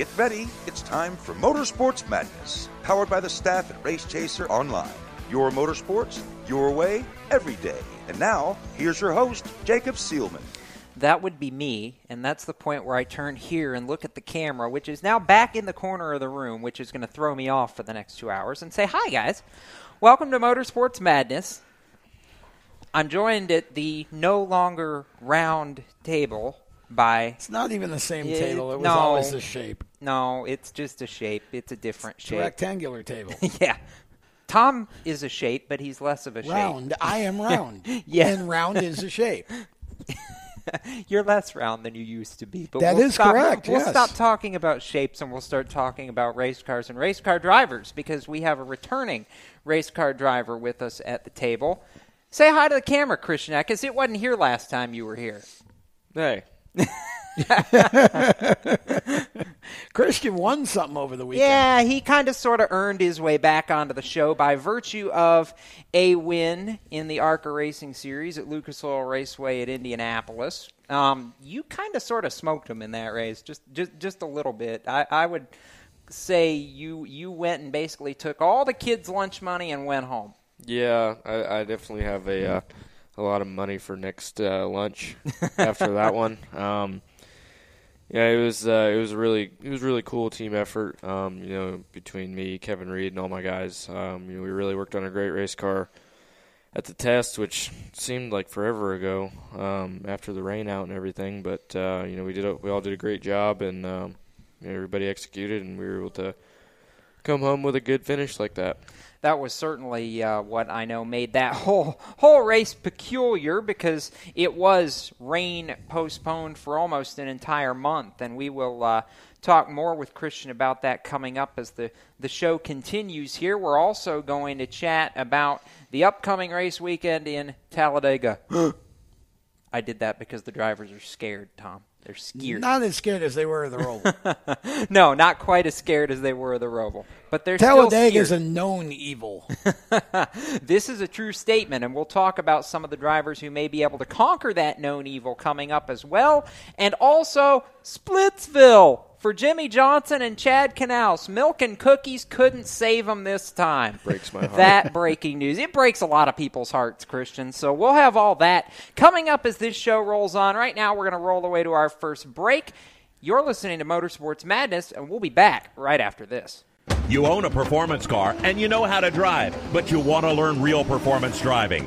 Get ready, it's time for Motorsports Madness, powered by the staff at Race Chaser Online. Your motorsports, your way, every day. And now, here's your host, Jacob Seelman. That would be me, and that's the point where I turn here and look at the camera, which is now back in the corner of the room, which is going to throw me off for the next two hours, and say, Hi, guys. Welcome to Motorsports Madness. I'm joined at the no longer round table by. It's not even the same It- table. It was no. always the shape. No, it's just a shape. It's a different It's a shape. rectangular table. yeah. Tom is a shape, but he's less of a round. I am round. Yeah. And round is a shape. shape. You're less round than you used to be. But That we'll is stop, correct, We'll yes. stop talking about shapes and we'll start talking about race cars and race car drivers because we have a returning race car driver with us at the table. Say hi to the camera, Christian Eckes. It wasn't here last time you were here. Hey, Christian won something over the weekend. Yeah, he kind of sort of earned his way back onto the show by virtue of a win in the ARCA Racing Series at Lucas Oil Raceway at Indianapolis. Um, you kind of sort of smoked him in that race, just just just a little bit. I, I would say you you went and basically took all the kids' lunch money and went home. yeah, I, I definitely have a uh, a lot of money for next uh, lunch after that one. Um, yeah, it was uh, it was a really it was really cool team effort. Um, you know, between me, Kevin Reed, and all my guys. Um, you know, we really worked on a great race car at the test, which seemed like forever ago um, after the rain out and everything. But uh, you know, we did a, we all did a great job, and um, you know, everybody executed, and we were able to come home with a good finish like that. That was certainly uh, what I know made that whole whole race peculiar because it was rain postponed for almost an entire month, and we will uh, talk more with Christian about that coming up as the the show continues. Here, we're also going to chat about the upcoming race weekend in Talladega. I did that because the drivers are scared, Tom. They're scared. Not as scared as they were of the Roval. no, not quite as scared as they were of the Roval, but they're Talladega is a known evil. this is a true statement, and we'll talk about some of the drivers who may be able to conquer that known evil coming up as well. And also, Splitsville for Jimmie Johnson and Chad Knaus. Milk and cookies couldn't save them this time. Breaks my heart. That breaking news. It breaks a lot of people's hearts, Christian. So we'll have all that coming up as this show rolls on. Right now, we're going to roll away to our first break. You're listening to Motorsports Madness, and we'll be back right after this. You own a performance car and you know how to drive, but you want to learn real performance driving.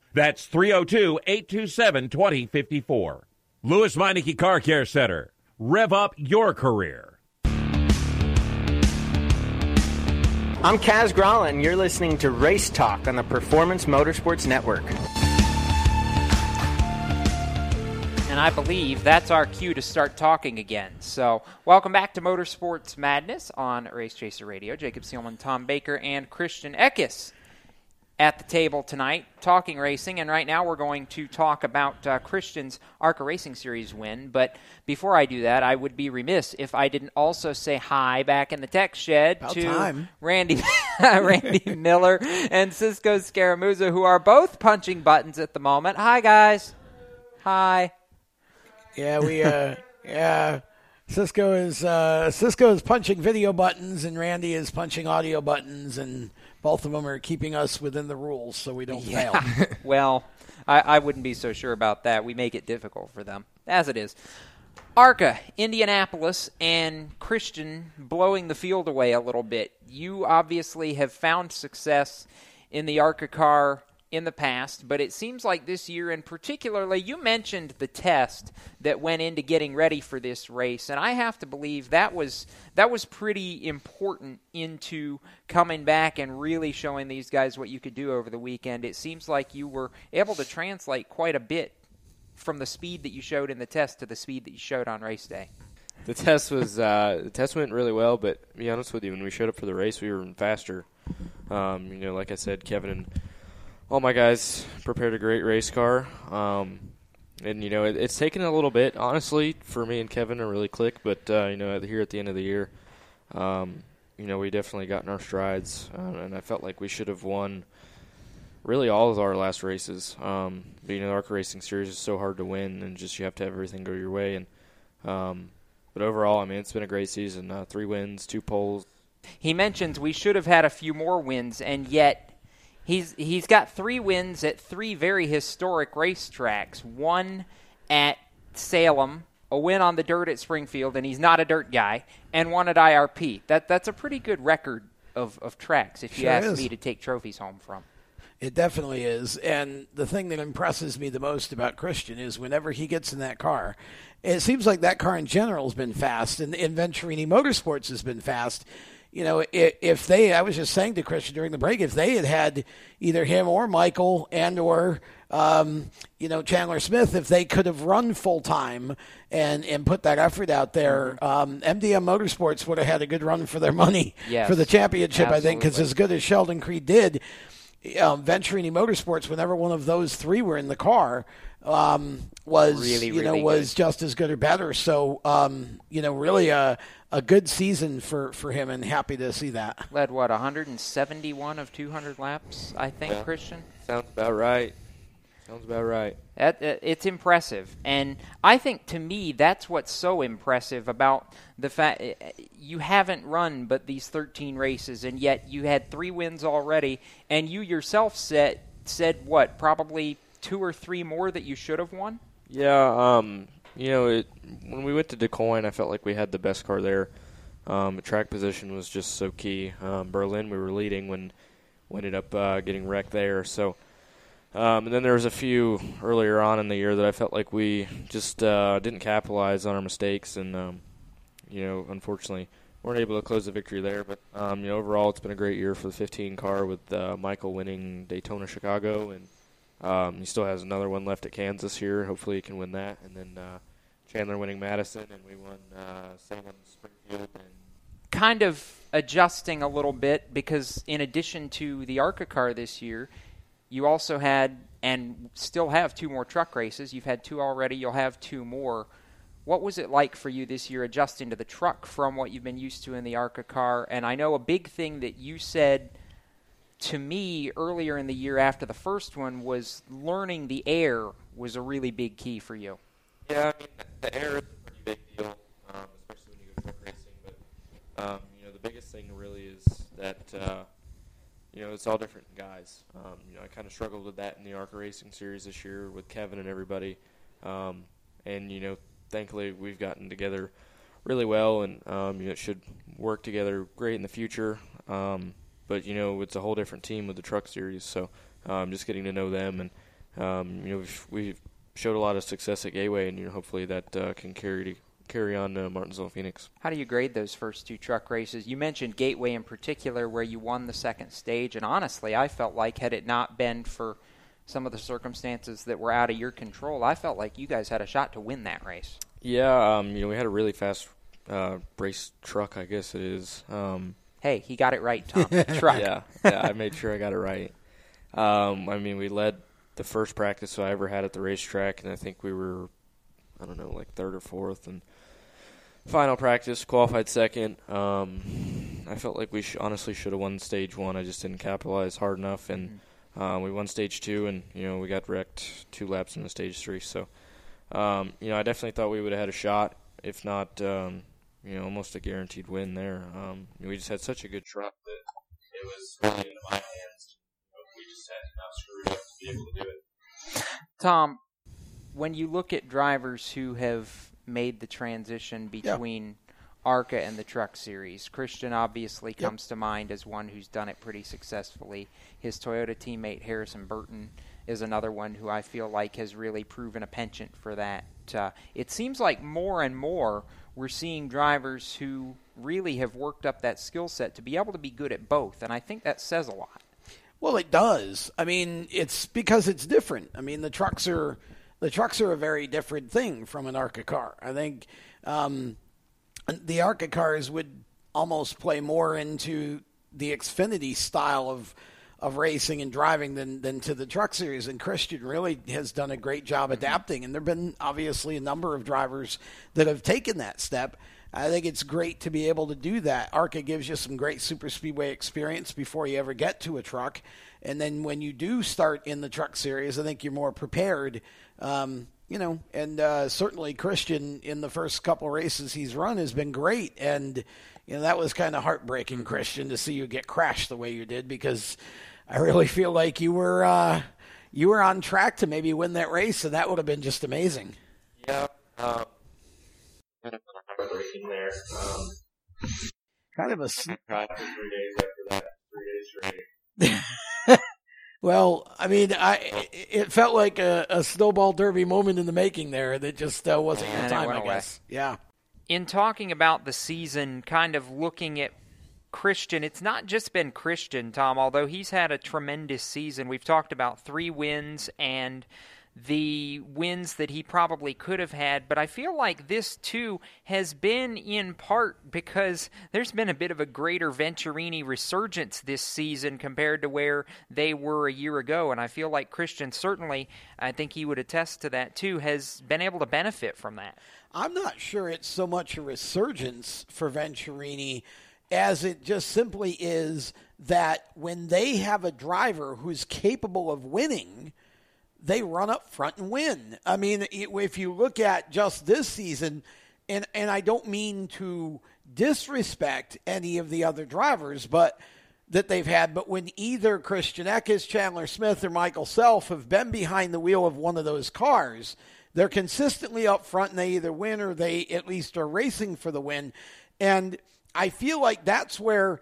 That's 302 827 2054. Lewes Meineke Car Care Center. Rev up your career. I'm Kaz Grala, and you're listening to Race Talk on the Performance Motorsports Network. And I believe that's our cue to start talking again. So, welcome back to Motorsports Madness on Race Chaser Radio. Jacob Seelman, Tom Baker, and Christian Eckes at the table tonight talking racing. And right now we're going to talk about uh, Christian's ARCA Racing Series win. But before I do that, I would be remiss if I didn't also say hi back in the tech shed About to time. Randy, Randy Miller and Cisco Scaramuzza, who are both punching buttons at the moment. Hi, guys. Hi. Yeah, we uh yeah. Cisco is uh Cisco is punching video buttons and Randy is punching audio buttons and both of them are keeping us within the rules so we don't fail. well, I, I wouldn't be so sure about that. We make it difficult for them, as it is. ARCA, Indianapolis, and Christian blowing the field away a little bit. You obviously have found success in the ARCA car in the past, but it seems like this year, and particularly, you mentioned the test that went into getting ready for this race, and I have to believe that was that was pretty important into coming back and really showing these guys what you could do over the weekend. It seems like you were able to translate quite a bit from the speed that you showed in the test to the speed that you showed on race day. The test was uh, the test went really well, but to be honest with you, when we showed up for the race, we were faster. Um, you know, like I said, Kevin and all my guys prepared a great race car. Um, and you know, it, it's taken a little bit, honestly, for me and Kevin to really click. But uh, you know, here at the end of the year, um, you know, we definitely got in our strides, uh, and I felt like we should have won really all of our last races. Um, but, you know, the ARCA Racing Series is so hard to win, and just you have to have everything go your way. And um, but overall, I mean, it's been a great season. Uh, three wins, two poles. He mentions we should have had a few more wins, and yet he's he's got three wins at three very historic racetracks. One at Salem, a win on the dirt at Springfield, and he's not a dirt guy, and one at IRP. That that's a pretty good record of, of tracks if you Sure ask is. me to take trophies home from. It definitely is. And the thing that impresses me the most about Christian is whenever he gets in that car, it seems like that car in general has been fast, and, and Venturini Motorsports has been fast. You know, if, if they, I was just saying to Christian during the break, if they had had either him or Michael and or um, you know Chandler Smith, if they could have run full time and and put that effort out there, um, MDM Motorsports would have had a good run for their money Yes, for the championship. I think because as good as Sheldon Creed did, um, Venturini Motorsports, whenever one of those three were in the car, um, was Really, you know really was good. just as good or better. So um, you know, really a a good season for for him, and happy to see that. Led what 171 of 200 laps, I think, Yeah. Christian. Sounds about right. Sounds about right. That, uh, it's impressive, and I think to me that's what's so impressive about the fact uh, you haven't run but these 13 races, and yet you had three wins already, and you yourself said said what probably two or three more that you should have won. Yeah, um, you know, it, when we went to DuQuoin, I felt like we had the best car there. Um, the track position was just so key. Um, Berlin, we were leading when we ended up uh, getting wrecked there. So, um, and then there was a few earlier on in the year that I felt like we just uh, didn't capitalize on our mistakes, and um, you know, unfortunately, weren't able to close the victory there. But um, you know, overall, it's been a great year for the 15 car with uh, Michael winning Daytona, Chicago, and um, he still has another one left at Kansas here. Hopefully, he can win that. And then uh, Chandler winning Madison, and we won uh, Salem, Springfield, and kind of adjusting a little bit because in addition to the ARCA car this year, you also had and still have two more truck races. You've had two already. You'll have two more. what was it like for you this year adjusting to the truck from what you've been used to in the ARCA car? And I know a big thing that you said to me earlier in the year after the first one was learning the air was a really big key for you. Yeah, I mean, the air is a pretty big deal, um, especially when you go truck racing. But um, you know, the biggest thing really is that uh, you know it's all different guys. Um, you know, I kind of struggled with that in the ARCA Racing Series this year with Kevin and everybody. Um, and you know, thankfully we've gotten together really well, and um, you know, it should work together great in the future. Um, but you know, it's a whole different team with the Truck Series, so um, just getting to know them, and um, you know, we've, we've showed a lot of success at Gateway, and you know, hopefully that uh, can carry to carry on to Martinsville, Phoenix. How do you grade those first two truck races? You mentioned Gateway in particular, where you won the second stage, and honestly, I felt like had it not been for some of the circumstances that were out of your control, I felt like you guys had a shot to win that race. Yeah, um, you know, we had a really fast uh, race truck, I guess it is. Um, hey, he got it right, Tom. truck. yeah, yeah, I made sure I got it right. Um, I mean, we led the first practice I ever had at the racetrack, and I think we were, I don't know, like third or fourth, and final practice qualified second. Um, I felt like we sh- honestly should have won stage one. I just didn't capitalize hard enough, and. Mm-hmm um, we won stage two, and you know we got wrecked two laps in the stage three. So, um, you know, I definitely thought we would have had a shot, if not, um, you know, almost a guaranteed win there. Um, we just had such a good truck that it was really in my hands. We just had enough screwed up to be able to do it. Tom, when you look at drivers who have made the transition between ARCA and the Truck Series. Christian obviously comes yep. to mind as one who's done it pretty successfully. His Toyota teammate Harrison Burton is another one who I feel like has really proven a penchant for that. Uh, it seems like more and more we're seeing drivers who really have worked up that skill set to be able to be good at both, and I think that says a lot. Well, it does. I mean, it's because it's different. I mean, the trucks are the trucks are a very different thing from an ARCA car. I think um, the ARCA cars would almost play more into the Xfinity style of of racing and driving than than to the truck series. And Christian really has done a great job mm-hmm. adapting. And there've been obviously a number of drivers that have taken that step. I think it's great to be able to do that. ARCA gives you some great super speedway experience before you ever get to a truck, and then when you do start in the truck series, I think you're more prepared. Um, you know, and uh, certainly Christian in the first couple races he's run has been great, and you know that was kind of heartbreaking, Christian, to see you get crashed the way you did because I really feel like you were uh, you were on track to maybe win that race, and that would have been just amazing. Yeah, um, kind of heartbreaking there. Um, kind of a. Sn- three days after that, three days straight. Well, I mean, I it felt like a, a snowball derby moment in the making there that just uh, wasn't your time, I guess. Away. Yeah. In talking about the season, kind of looking at Christian, it's not just been Christian, Tom, although he's had a tremendous season. We've talked about three wins and the wins that he probably could have had, but I feel like this too has been in part because there's been a bit of a greater Venturini resurgence this season compared to where they were a year ago, and I feel like Christian certainly, I think he would attest to that too, has been able to benefit from that. I'm not sure it's so much a resurgence for Venturini as it just simply is that when they have a driver who's capable of winning – they run up front and win. I mean, if you look at just this season, and and I don't mean to disrespect any of the other drivers, but that they've had, but when either Christian Eckes, Chandler Smith, or Michael Self have been behind the wheel of one of those cars, they're consistently up front and they either win or they at least are racing for the win. And I feel like that's where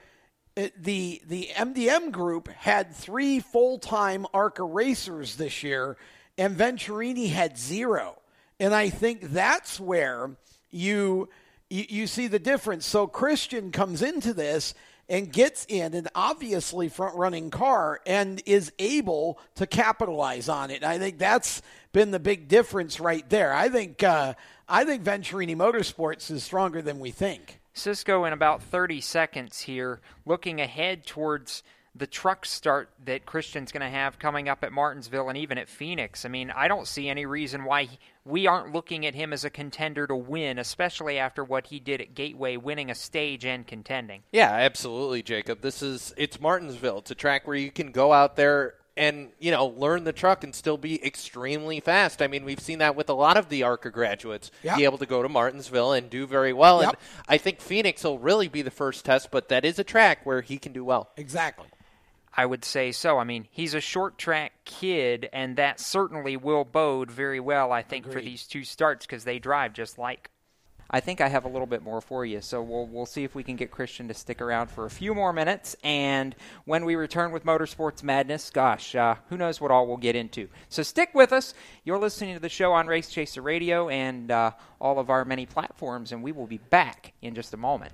the the MDM group had three full time ARCA racers this year, and Venturini had zero. And I think that's where you, you you see the difference. So Christian comes into this and gets in an obviously front running car and is able to capitalize on it. And I think that's been the big difference right there. I think uh, I think Venturini Motorsports is stronger than we think. Cisco in about 30 seconds here, looking ahead towards the truck start that Christian's going to have coming up at Martinsville and even at Phoenix. I mean, I don't see any reason why he, we aren't looking at him as a contender to win, especially after what he did at Gateway, winning a stage and contending. Yeah, absolutely, Jacob. This is it's Martinsville. It's a track where you can go out there and you know learn the truck and still be extremely fast. I mean, we've seen that with a lot of the ARCA graduates Yep. be able to go to Martinsville and do very well. Yep. And I think Phoenix will really be the first test, but that is a track where he can do well. Exactly. I would say so. I mean, he's a short track kid, and that certainly will bode very well, I think, for these two starts because they drive just like. I think I have a little bit more for you, so we'll we'll see if we can get Christian to stick around for a few more minutes. And when we return with Motorsports Madness, gosh, uh, who knows what all we'll get into. So stick with us. You're listening to the show on Race Chaser Radio and uh, all of our many platforms, and we will be back in just a moment.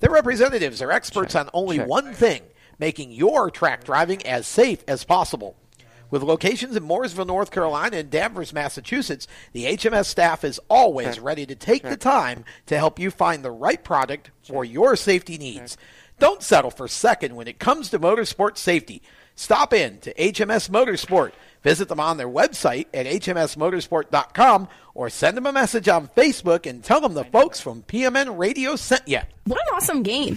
Their representatives are experts on only one thing making your track driving as safe as possible. With locations in Mooresville, North Carolina, and Danvers, Massachusetts, the HMS staff is always ready to take the time to help you find the right product for your safety needs. Don't settle for second when it comes to motorsport safety. Stop in to HMS Motorsport. Visit them on their website at hmsmotorsport.com or send them a message on Facebook and tell them the folks from PMN Radio sent you. What an awesome game.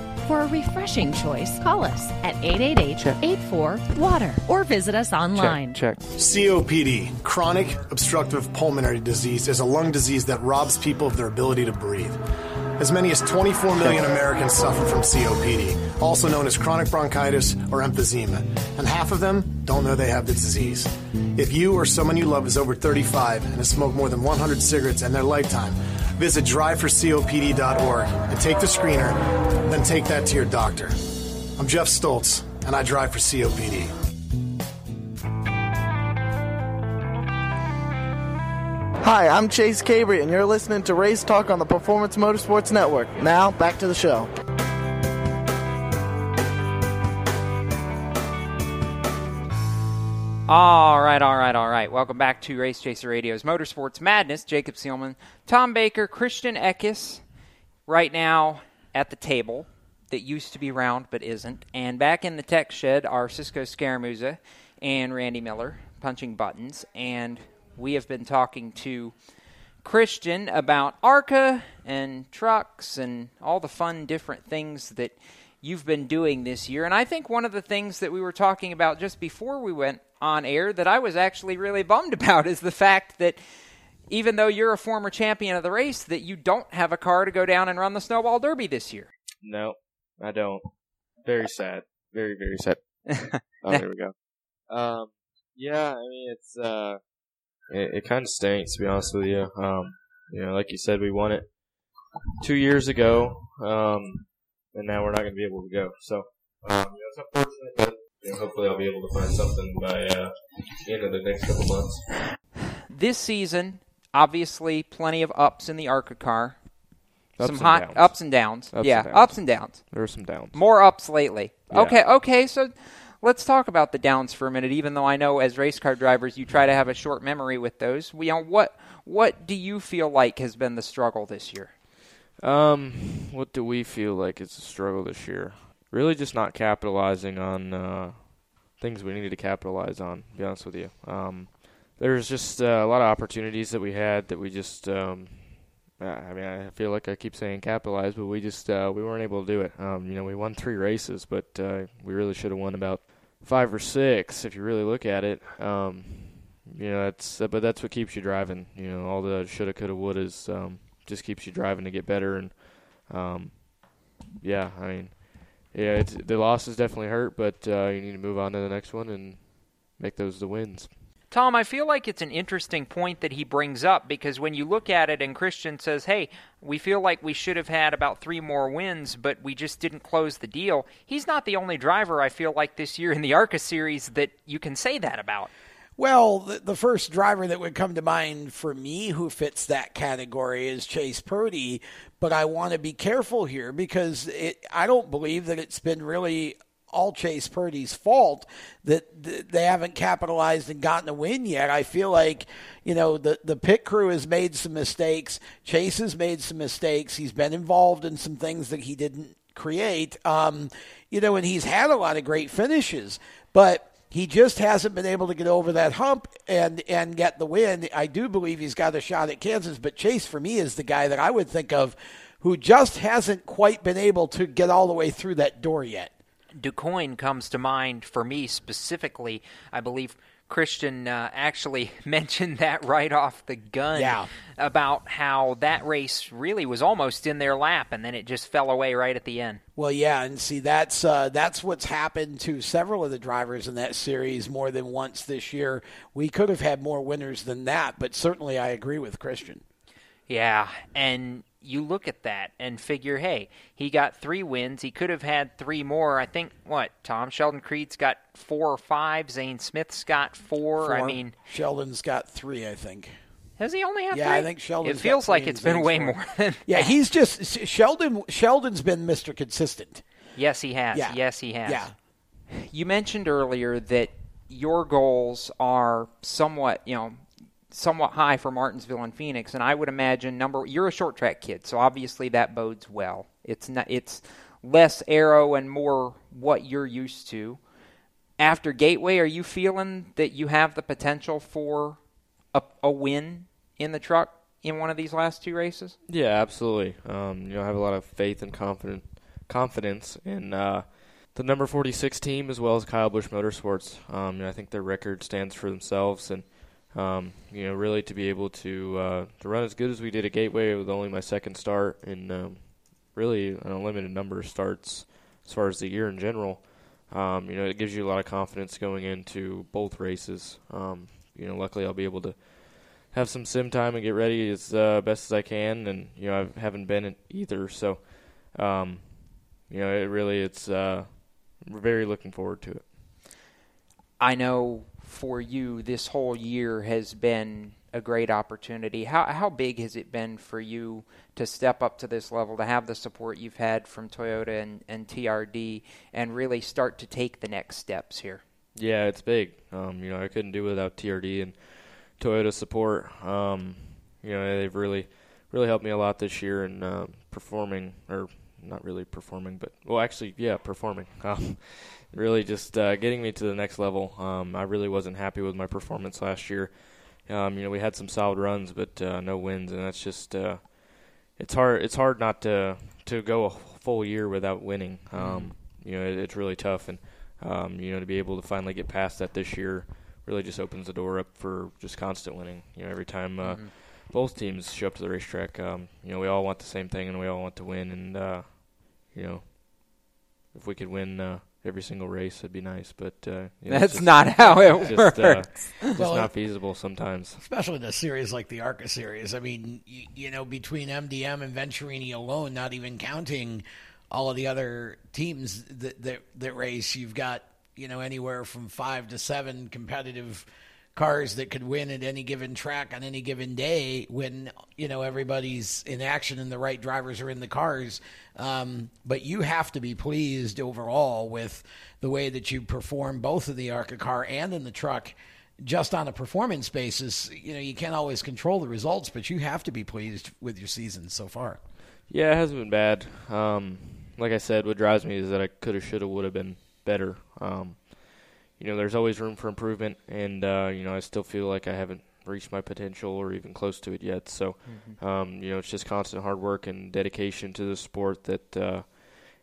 For a refreshing choice, call us at 888-84-WATER or visit us online. Check. COPD, chronic obstructive pulmonary disease, is a lung disease that robs people of their ability to breathe. As many as 24 million Americans suffer from COPD, also known as chronic bronchitis or emphysema, and half of them don't know they have the disease. If you or someone you love is over 35 and has smoked more than 100 cigarettes in their lifetime, visit driveforcopd.org and take the screener, then take that to your doctor. I'm Jeff Stoltz, and I drive for COPD. Hi, I'm Chase Cabre, and you're listening to Race Talk on the Performance Motorsports Network. Now, back to the show. All right, all right, all right. Welcome back to Race Chaser Radio's Motorsports Madness. Jacob Seelman, Tom Baker, Christian Eckes, right now at the table that used to be round but isn't. And back in the tech shed are Cisco Scaramuzza and Randy Miller punching buttons. And we have been talking to Christian about ARCA and trucks and all the fun different things that you've been doing this year. And I think one of the things that we were talking about just before we went on air that I was actually really bummed about is the fact that even though you're a former champion of the race, that you don't have a car to go down and run the Snowball Derby this year. No, I don't. Very sad. Very, very sad. oh, there we go. Um, yeah, I mean, it's, uh, it, it kind of stinks, to be honest with you. Um, you know, like you said, we won it two years ago, um, and now we're not going to be able to go. So, um, you know, it's unfortunate, but you know, hopefully I'll be able to find something by uh, the end of the next couple months. This season, obviously, plenty of ups in the ARCA car. Ups some and high downs. ups and downs. Ups yeah, and downs. ups and downs. There are some downs. More ups lately. Yeah. Okay, okay. So let's talk about the downs for a minute. Even though I know as race car drivers, you try to have a short memory with those. We, you know, what what do you feel like has been the struggle this year? Um, what do we feel like is a struggle this year? Really, just not capitalizing on uh, things we needed to capitalize on. To be honest with you, um, there's just uh, a lot of opportunities that we had that we just. Um, I mean, I feel like I keep saying capitalize, but we just uh, we weren't able to do it. Um, you know, we won three races, but uh, we really should have won about five or six if you really look at it. Um, you know, that's but that's what keeps you driving. You know, all the shoulda, coulda, wouldas um, just keeps you driving to get better. And um, yeah, I mean, yeah, it's, the losses definitely hurt, but uh, you need to move on to the next one and make those the wins. Tom, I feel like it's an interesting point that he brings up because when you look at it and Christian says, hey, we feel like we should have had about three more wins, but we just didn't close the deal, he's not the only driver I feel like this year in the ARCA series that you can say that about. Well, the, the first driver that would come to mind for me who fits that category is Chase Purdy, but I want to be careful here because it, I don't believe that it's been really all Chase Purdy's fault that they haven't capitalized and gotten a win yet. I feel like, you know, the, the pit crew has made some mistakes. Chase has made some mistakes. He's been involved in some things that he didn't create. Um, you know, and he's had a lot of great finishes, but he just hasn't been able to get over that hump and and get the win. I do believe he's got a shot at Kansas, but Chase for me is the guy that I would think of who just hasn't quite been able to get all the way through that door yet. DuQuoin comes to mind for me specifically. I believe Christian uh, actually mentioned that right off the gun Yeah. about how that race really was almost in their lap and then it just fell away right at the end. Well, yeah, and see that's uh, that's what's happened to several of the drivers in that series more than once this year. We could have had more winners than that, but certainly I agree with Christian. Yeah, and you look at that and figure, hey, he got three wins. He could have had three more. I think what Tom Sheldon Creed's got four or five. Zane Smith's got four. I mean, Sheldon's got three, I think. has he only had Yeah, three? I think Sheldon's It feels like it's been way more than. Yeah, he's just Sheldon. Sheldon's been Mr. Consistent. Yes, he has. Yeah. Yes, he has. Yeah. You mentioned earlier that your goals are somewhat, you know, somewhat high for Martinsville and Phoenix, and I would imagine number you're a short track kid, so obviously that bodes well. It's not it's less aero and more what you're used to. After Gateway, are you feeling that you have the potential for a, a win in the truck in one of these last two races? Yeah, absolutely. Um, you know, I have a lot of faith and confident confidence in uh, the number 46 team as well as Kyle Busch Motorsports. Um, you know, I think their record stands for themselves, and um, you know, really to be able to uh, to run as good as we did at Gateway with only my second start and um, really an unlimited number of starts as far as the year in general. Um, you know, it gives you a lot of confidence going into both races. Um, you know, luckily I'll be able to have some sim time and get ready as uh, best as I can. And you know, I haven't been either, so um, you know, it really it's uh, very looking forward to it. I know for you this whole year has been a great opportunity. How how big has it been for you to step up to this level, to have the support you've had from Toyota and, and TRD, and really start to take the next steps here? Yeah, it's big. Um, you know, I couldn't do it without TRD and Toyota support. Um, you know, they've really, really helped me a lot this year in uh, performing, or not really performing, but well, actually, yeah, performing. Um, really, just uh, getting me to the next level. Um, I really wasn't happy with my performance last year. Um, you know, we had some solid runs, but uh, no wins, and that's just uh, it's hard. It's hard not to to go a full year without winning. Um, You know, it, it's really tough, and um, you know, to be able to finally get past that this year really just opens the door up for just constant winning. You know, every time uh, Mhm. both teams show up to the racetrack, um, you know, we all want the same thing, and we all want to win, and uh, you know, if we could win uh, every single race, it'd be nice. But uh, you know, it's That's just- not how it it's just, uh, works. just Well, not feasible sometimes. Especially in a series like the ARCA series. I mean, you, you know, between MDM and Venturini alone, not even counting all of the other teams that that, that race, you've got you know anywhere from five to seven competitive cars that could win at any given track on any given day when you know everybody's in action and the right drivers are in the cars um, but you have to be pleased overall with the way that you perform both in the ARCA car and in the truck just on a performance basis, you know, you can't always control the results, but you have to be pleased with your season so far. Yeah, it hasn't been bad. Um, like I said, what drives me is that I could have, should have, would have been better. Um, you know, there's always room for improvement, and uh, you know, I still feel like I haven't reached my potential or even close to it yet. So, Mhm. um, you know, it's just constant hard work and dedication to the sport that uh,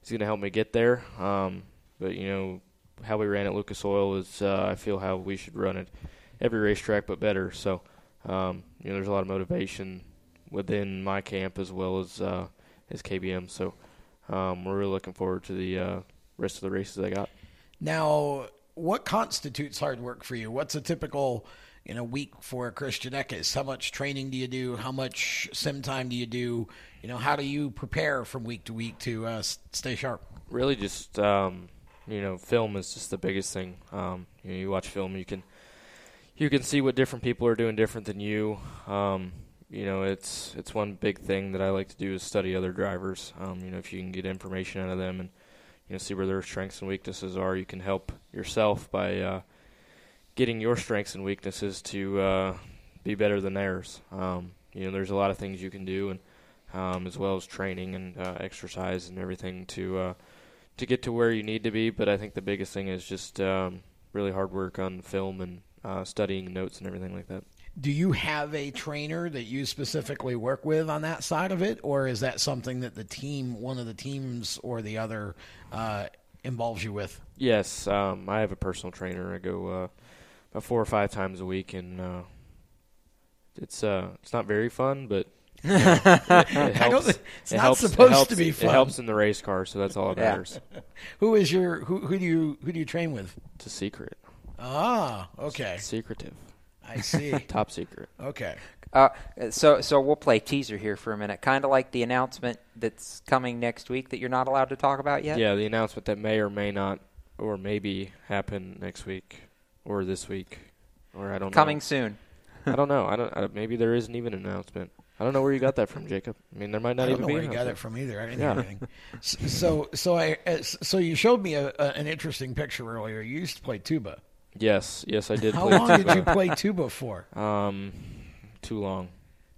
is going to help me get there. Um, but you know, how we ran at Lucas Oil is, uh, I feel, how we should run it every racetrack, but better. So, um, you know, there's a lot of motivation within my camp as well as uh, as KBM. So, um, we're really looking forward to the uh, rest of the races I got. Now, what constitutes hard work for you? What's a typical you know week for a Christian Eckes? How much training do you do? How much sim time do you do? You know, how do you prepare from week to week to uh, stay sharp? really just um, you know film is just the biggest thing. Um, you know, you watch film, you can you can see what different people are doing different than you. Um, you know, it's it's one big thing that I like to do is study other drivers. Um, you know, if you can get information out of them and you know see where their strengths and weaknesses are, you can help yourself by uh, getting your strengths and weaknesses to uh, be better than theirs. Um, you know, there's a lot of things you can do, and um, as well as training and uh, exercise and everything to uh, to get to where you need to be. But I think the biggest thing is just um, really hard work on film and uh, studying notes and everything like that. Do you have a trainer that you specifically work with on that side of it, or is that something that the team, one of the teams or the other, uh, involves you with? Yes, um, I have a personal trainer. I go uh, about four or five times a week, and uh, it's uh, it's not very fun, but you know, it, it helps. it's it not helps, supposed helps- to be fun. It helps in the race car, so that's all that matters. who is your who? Who do you who do you train with? It's a secret. Ah, okay. Secretive. I see. Top secret. Okay. Uh, so so we'll play teaser here for a minute, kind of like the announcement that's coming next week that you're not allowed to talk about yet. Yeah, the announcement that may or may not, or maybe happen next week, or this week, or I don't know. Coming soon. I don't know. I don't. I, maybe there isn't even an announcement. I don't know where you got that from, Jacob. I mean, there might not even. I don't know where you got it from either. I didn't yeah. anything. So, so I, uh, so you showed me a, a, an interesting picture earlier. You used to play tuba. Yes, yes, I did. How play long tuba. did you play tuba for? Um, too long.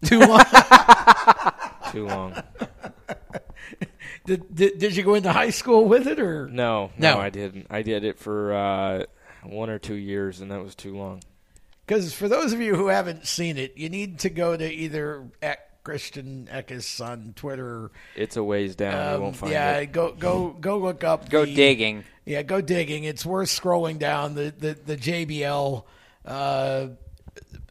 Too long. Too long. Did, did did you go into high school with it or No, no, No. I didn't. I did it for uh, one or two years, and that was too long. Because for those of you who haven't seen it, you need to go to either at Christian Eckes on Twitter. It's a ways down. you Um, won't find yeah, it. go go go look up. Go the- digging. Yeah, go digging. It's worth scrolling down the the, the JBL uh,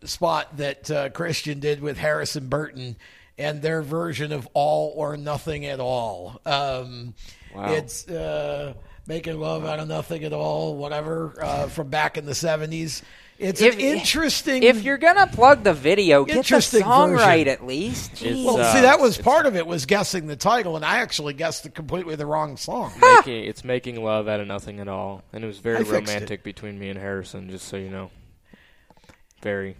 spot that uh, Christian did with Harrison Burton and their version of All or Nothing at All. Um, Wow. It's uh, making love out of nothing at all, whatever, uh, from back in the seventies. It's If- an interesting. If you're gonna plug the video, get the Interesting song version. right at least. Jeez. well, uh, see, that was part of it was guessing the title, and I actually guessed the completely the wrong song. making it's making love out of nothing at all, and it was very fixed it. romantic between me and Harrison. Just so you know, very.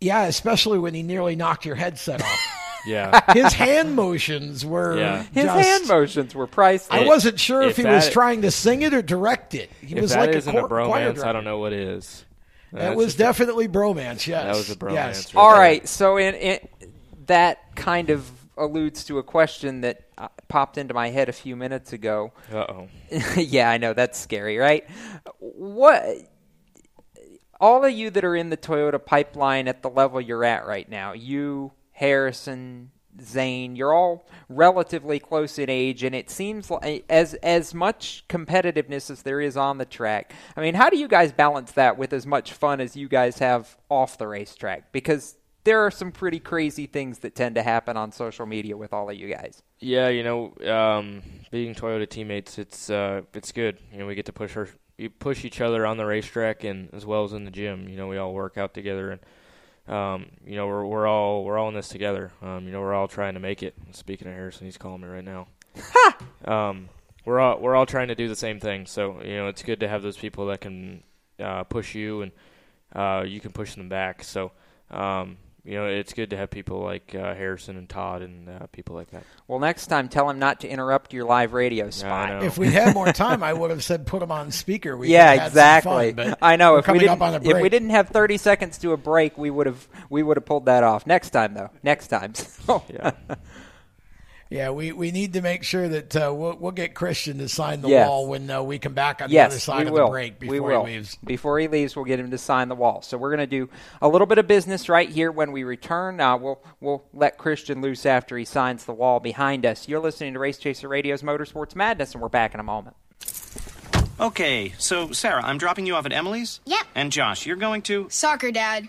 Yeah, especially when he nearly knocked your headset off. Yeah. His hand motions were Yeah. His just- hand motions were priceless. I wasn't sure if, If he was that- trying to sing it or direct it. He if was that like isn't a, a, choir- choir bromance, I don't know what is. That was just- definitely bromance. Yes, That was a bromance. Yes. right All there. right, so in, in that kind of alludes to a question that uh, popped into my head a few minutes ago. Uh oh. yeah, I know that's scary, right? What all of you that are in the Toyota pipeline at the level you're at right now, you, Harrison, Zane, you're all relatively close in age, and it seems like as as much competitiveness as there is on the track. I mean, how do you guys balance that with as much fun as you guys have off the racetrack? Because there are some pretty crazy things that tend to happen on social media with all of you guys. Yeah, you know, um, being Toyota teammates, it's uh, it's good. You know, we get to push our we push each other on the racetrack and as well as in the gym. You know, we all work out together and um, you know, we're we're all we're all in this together. Um, you know, we're all trying to make it. Speaking of Harrison, he's calling me right now. um, we're all we're all trying to do the same thing. So you know, it's good to have those people that can uh, push you and uh, you can push them back. So um, you know, it's good to have people like uh, Harrison and Todd and uh, people like that. Well, next time, tell him not to interrupt your live radio spot. If we had more time, I would have said put them on speaker. We yeah, exactly. Fun, but I know we're if we didn't up on a if we didn't have 30 seconds to a break, we would have we would have pulled that off. Next time, though. Next time. So. yeah. Yeah, we, we need to make sure that uh, we'll, we'll get Christian to sign the Yes. wall when uh, we come back on yes, the other side of will. the break before we he leaves. Before he leaves, we'll get him to sign the wall. So we're going to do a little bit of business right here when we return. Uh, we'll we'll let Christian loose after he signs the wall behind us. You're listening to Race Chaser Radio's Motorsports Madness, and we're back in a moment. Okay, so Sarah, I'm dropping you off at Emily's? Yep. And Josh, you're going to? Soccer, Dad.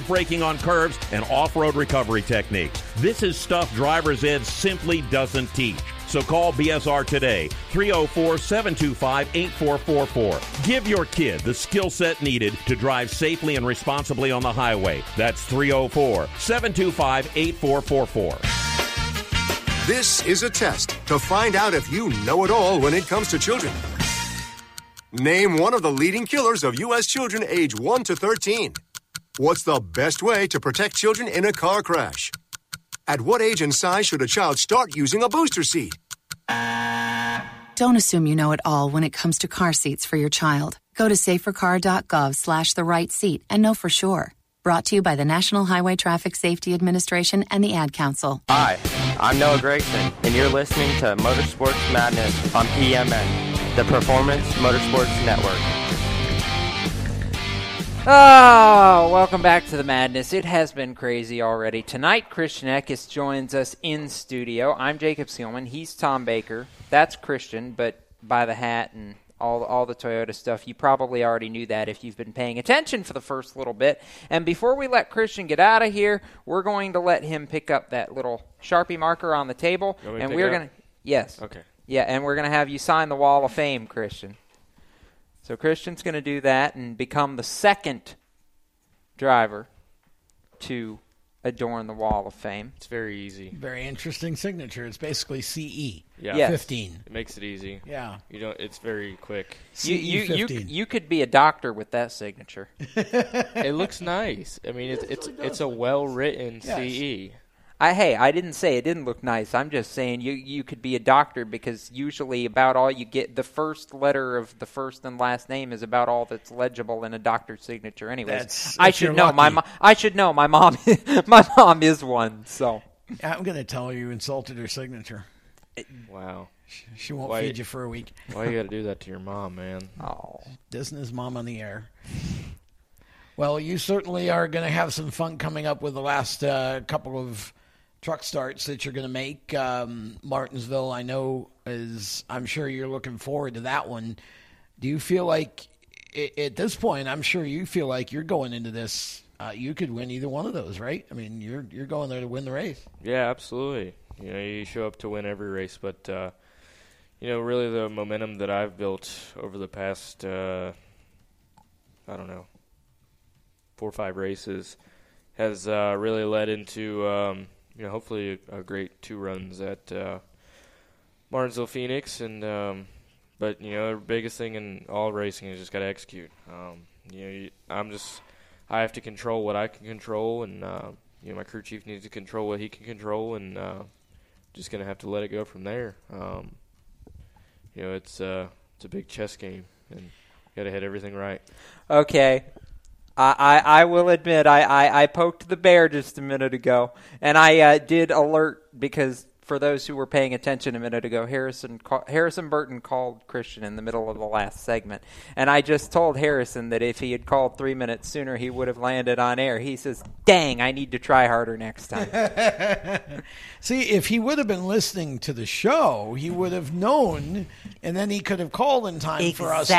braking on curves, and off-road recovery techniques. This is stuff driver's ed simply doesn't teach. So call BSR today, 304 725 8444. Give your kid the skill set needed to drive safely and responsibly on the highway. That's 304 725 8444. This is a test to find out if you know it all when it comes to children. Name one of the leading killers of U.S. children age 1 to 13. What's the best way to protect children in a car crash? At what age and size should a child start using a booster seat? Don't assume you know it all when it comes to car seats for your child. Go to safercar.gov slash the right seat and know for sure. Brought to you by the National Highway Traffic Safety Administration and the Ad Council. Hi, I'm Noah Grayson, and you're listening to Motorsports Madness on PMN, the Performance Motorsports Network. Oh, welcome back to the madness. It has been crazy already. Tonight, Christian Eckes joins us in studio. I'm Jacob Seelman. He's Tom Baker. That's Christian, but by the hat and all all the Toyota stuff, you probably already knew that if you've been paying attention for the first little bit. And before we let Christian get out of here, we're going to let him pick up that little Sharpie marker on the table, You want me to and we're going to yes, Okay. yeah, and we're going to have you sign the Wall of Fame, Christian. So Christian's going to do that and become the second driver to adorn the Wall of Fame. It's very easy. Very interesting signature. It's basically CE. Yeah. Yes. 15. It makes it easy. Yeah. You don't. It's very quick. You, you, you, CE15. you could be a doctor with that signature. it looks nice. I mean, it's it's it's a well written Yes. CE. I hey, I didn't say it didn't look nice. I'm just saying you you could be a doctor because usually about all you get the first letter of the first and last name is about all that's legible in a doctor's signature. Anyways, That's- I should your know my mo- I should know my mom my mom is one. So I'm going to tell her you insulted her signature. Wow. She won't Why- feed you for a week. Why you got to do that to your mom, man? Oh, Isn't his mom on the air? Well, you certainly are going to have some fun coming up with the last uh, couple of truck starts that you're going to make. Um, Martinsville, I know, is. I'm sure you're looking forward to that one. Do you feel like, at this point, I'm sure you feel like you're going into this. Uh, you could win either one of those, right? I mean, you're you're going there to win the race. Yeah, absolutely. You know, you show up to win every race, but uh, you know, really the momentum that I've built over the past, uh, I don't know, four or five races has uh, really led into, um, you know, hopefully a, a great two runs at uh, Martinsville Phoenix, and um, but you know, the biggest thing in all racing is just got to execute. Um, you know, I'm just I have to control what I can control, and uh, you know, my crew chief needs to control what he can control, and uh, just gonna have to let it go from there. Um, you know, it's uh, it's a big chess game, and got to hit everything right. Okay. I, I, I will admit I, I, I poked the bear just a minute ago, and I uh, did alert because for those who were paying attention a minute ago, Harrison ca- Harrison Burton called Christian in the middle of the last segment, and I just told Harrison that if he had called three minutes sooner, he would have landed on air. He says, "Dang, I need to try harder next time." See, if he would have been listening to the show, he would have known, and then he could have called in time for us to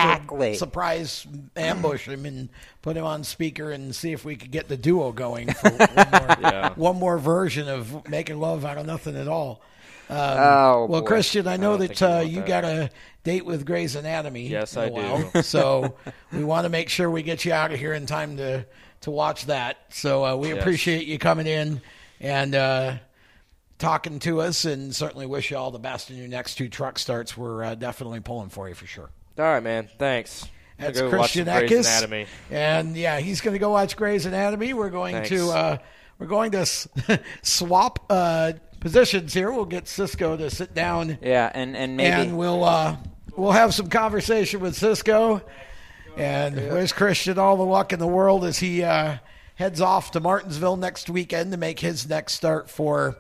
surprise ambush him and put him on speaker and see if we could get the duo going for one more, Yeah. one more version of making love out of nothing at all. Um, Oh, well, boy. Christian, I know don't that uh, you that. got a date with Grey's Anatomy. Yes, in a I while. do. so we want to make sure we get you out of here in time to to watch that. So uh, we Yes. appreciate you coming in and uh, talking to us, and certainly wish you all the best in your next two truck starts. We're uh, definitely pulling for you for sure. All right, man. Thanks. That's gonna go watch Christian Eckes, and yeah, he's going to go watch Grey's Anatomy. We're going Thanks. to uh, we're going to s- swap uh, positions here. We'll get Cisco to sit down, yeah, and and maybe and we'll uh, we'll have some conversation with Cisco, and wish Christian all the luck in the world as he uh, heads off to Martinsville next weekend to make his next start for.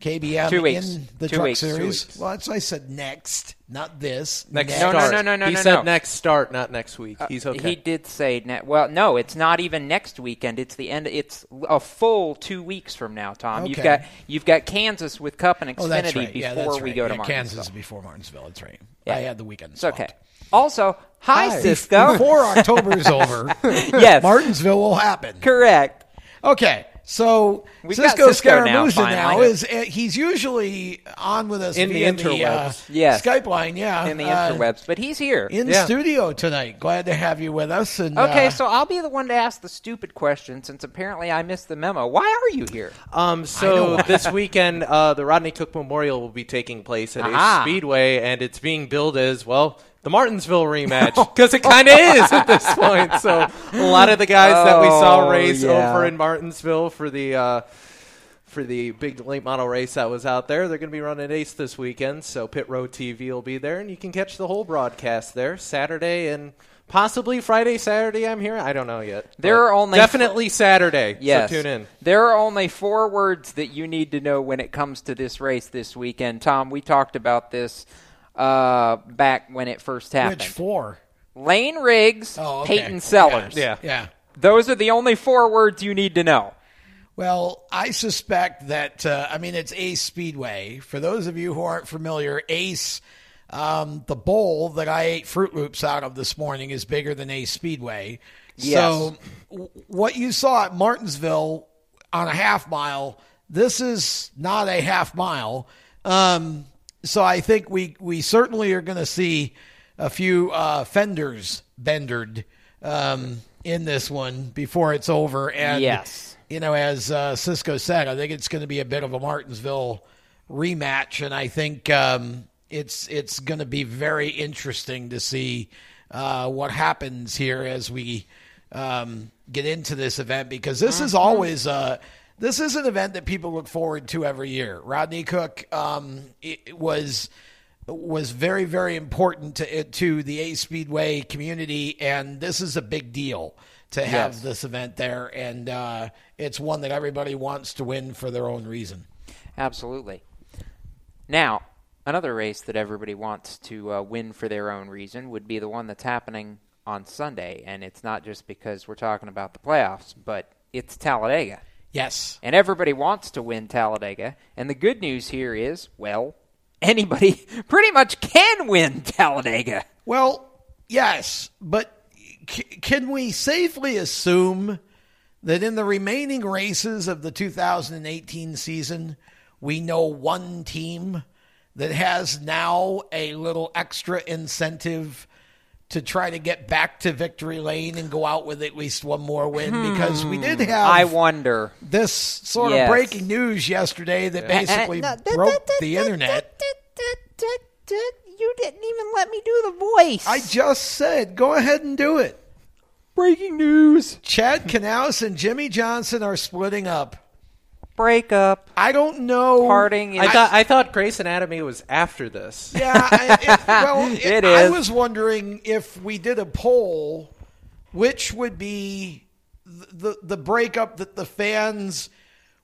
KBM Two weeks. in the Two truck weeks. Two series. weeks. Well, that's why I said next, not this. Next No, no, start. no, no, no, He no, said no. next start, not next week. Uh, He's okay. He did say ne- well, no, it's not even next weekend. It's the end. It's a full two weeks from now, Tom. You've Okay. got you've got Kansas with Cup and Xfinity Oh, that's right. before yeah, that's we right. go to Martinsville. Kansas is before Martinsville. That's right. Yeah. I had the weekend. It's okay. Also, hi, Hi. Cisco. Before October's over, Yes. Martinsville will happen. Correct. Okay, so We've got Cisco Cisco now, Scaramuzza now, finally. is uh, he's usually on with us In the via interwebs. uh, Yes. Skype line. Yeah, In the uh, interwebs, but he's here. in Yeah. studio tonight. Glad to have you with us. And Okay, uh, so I'll be the one to ask the stupid question since apparently I missed the memo. Why are you here? Um, so this weekend, uh, the Rodney Cook Memorial will be taking place at Aha. Ace Speedway, and it's being billed as well the Martinsville rematch because it kind of is at this point. So a lot of the guys that we saw Oh, race yeah. over in Martinsville for the uh, for the big late model race that was out there, they're going to be running Ace this weekend. So Pit Road TV will be there, and you can catch the whole broadcast there Saturday and. Possibly Friday, Saturday. I'm here. I don't know yet. There are only definitely Saturday. Yes. So tune in. There are only four words that you need to know when it comes to this race this weekend. Tom, we talked about this uh, back when it first happened. which four? Lane Riggs, Oh, okay. Peyton Sellers. Yeah. Yeah. Those are the only four words you need to know. Well, I suspect that, uh, I mean, it's Ace Speedway. For those of you who aren't familiar, Ace, um, the bowl that I ate Fruit Loops out of this morning is bigger than Ace Speedway. Yes. So, w- what you saw at Martinsville on a half mile, this is not a half mile. Um, so, I think we, we certainly are going to see a few uh, fenders bendered um, in this one before it's over. And Yes. you know, as uh, Cisco said, I think it's going to be a bit of a Martinsville rematch, and I think um, it's it's going to be very interesting to see uh, what happens here as we um, get into this event because this is always uh, this is an event that people look forward to every year. Rodney Cook um, it was was very very important to to the Ace Speedway community, and this is a big deal to have Yes. this event there, and uh, it's one that everybody wants to win for their own reason. Absolutely. Now, another race that everybody wants to uh, win for their own reason would be the one that's happening on Sunday, and it's not just because we're talking about the playoffs, but it's Talladega. Yes. And everybody wants to win Talladega, and the good news here is, well, anybody pretty much can win Talladega. Well, yes, but c- can we safely assume that in the remaining races of the 2018 season, we know one team that has now a little extra incentive to try to get back to victory lane and go out with at least one more win? Because we did Hmm, have I wonder. this sort Yes. of breaking news yesterday that Yeah. basically Uh, uh, no, broke the internet. You didn't even let me do the voice. I just said, go ahead and do it. Breaking news. Chad Knaus and Jimmie Johnson are splitting up. Break up. I don't know. Parting. I thought I thought Grey's Anatomy was after this. Yeah, I, it, well, it, It I was wondering if we did a poll, which would be the, the the breakup that the fans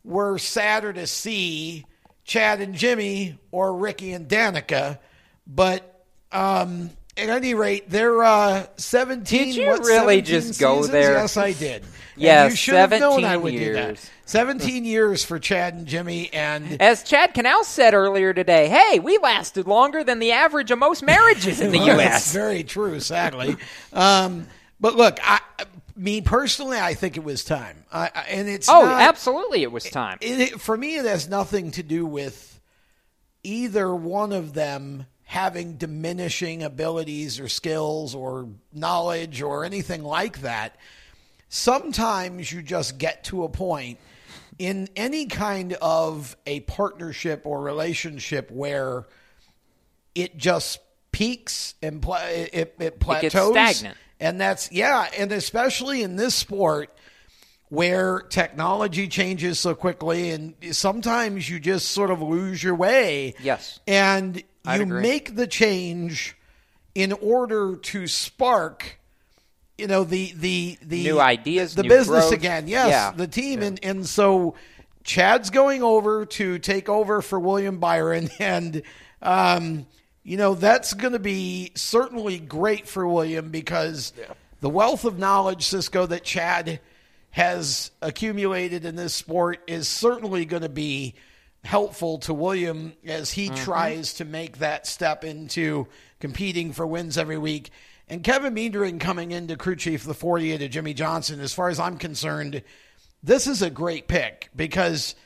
were sadder to see, Chad and Jimmy or Ricky and Danica. But um, at any rate, they're uh, seventeen. Did you what, really 17 just go seasons? there? Yes, I did. And Yes, you should have known I 17 would do that. Years. Seventeen years for Chad and Jimmy, and As Chad Knaus said earlier today, hey, we lasted longer than the average of most marriages in the Well, U.S. That's very true, sadly. um, but look, I, me personally, I think it was time. I, I- and it's Oh, not- absolutely, it was time. It, it- for me, it has nothing to do with either one of them having diminishing abilities or skills or knowledge or anything like that. Sometimes you just get to a point in any kind of a partnership or relationship where it just peaks and pla- it, it, it plateaus. gets stagnant. And that's, yeah, and especially in this sport where technology changes so quickly and sometimes you just sort of lose your way. Yes. And I'd you agree. make the change in order to spark you know the the the New ideas, the new business growth. again yes Yeah. the team and and so chad's going over to take over for william byron and um you know that's going to be certainly great for william because the wealth of knowledge cisco that chad has accumulated in this sport is certainly going to be helpful to William as he Mm-hmm. tries to make that step into competing for wins every week. And Kevin Meendering coming into crew chief the 40 to Jimmie Johnson, as far as I'm concerned, this is a great pick because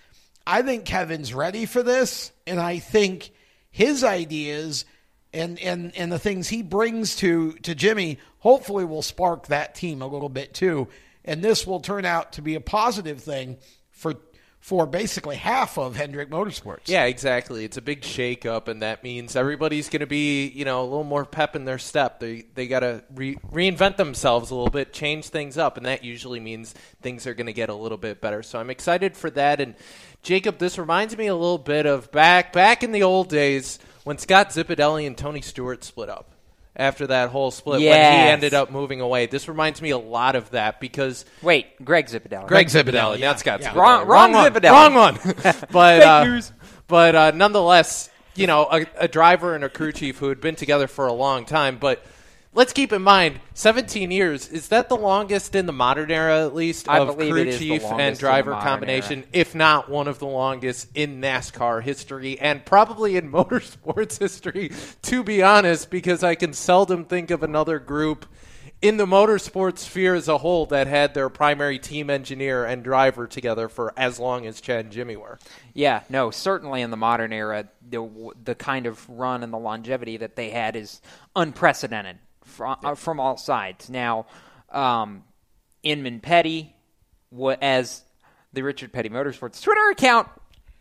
I think Kevin's ready for this, and I think his ideas and and and the things he brings to to Jimmy hopefully will spark that team a little bit too, and this will turn out to be a positive thing for basically half of Hendrick Motorsports. Yeah, exactly. It's a big shake-up, and that means everybody's going to be, you know, a little more pep in their step. They they got to re- reinvent themselves a little bit, change things up, and that usually means things are going to get a little bit better. So I'm excited for that. And Jacob, this reminds me a little bit of back back in the old days when Scott Zipadelli and Tony Stewart split up. After that whole split, when he ended up moving away, this reminds me a lot of that because Wait, Greg Zipadelli. Greg Zipadelli, yeah, not Scott yeah. Zipadelli. Wrong- wrong one. Zipadelli. Wrong one. but Fake uh, news. but uh, nonetheless, you know, a, a driver and a crew chief who had been together for a long time. But let's keep in mind, 17 years is that the longest in the modern era, at least, I of crew it is the chief and driver combination, era. if not one of the longest in NASCAR history and probably in motorsports history, to be honest, because I can seldom think of another group in the motorsports sphere as a whole that had their primary team engineer and driver together for as long as Chad and Jimmy were. Yeah, no, certainly in the modern era, the the kind of run and the longevity that they had is unprecedented from uh, from all sides. Now, um, Inman Petty, as the Richard Petty Motorsports Twitter account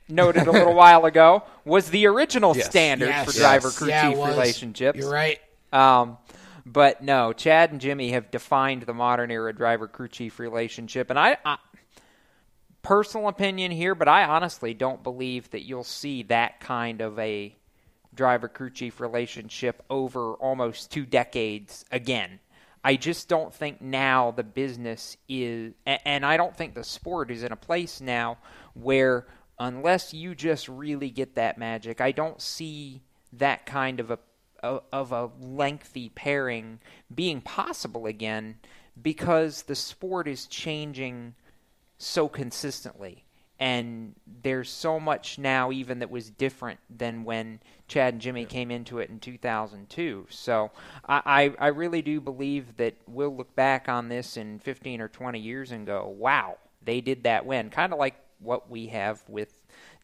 noted a little while ago, was the original Yes. standard Yes. for Yes. driver crew Yeah, chief relationships. You're right. Um, but no, Chad and Jimmy have defined the modern era driver crew chief relationship, and I, I personal opinion here, but I honestly don't believe that you'll see that kind of a driver crew chief relationship over almost two decades again. I just don't think now the business is, and I don't think the sport is in a place now where, unless you just really get that magic, I don't see that kind of a of a lengthy pairing being possible again because the sport is changing so consistently and there's so much now even that was different than when Chad and Jimmy came into it in 2002. So I, I, I really do believe that we'll look back on this in 15 or 20 years and go, wow, they did that when. Kind of like what we have with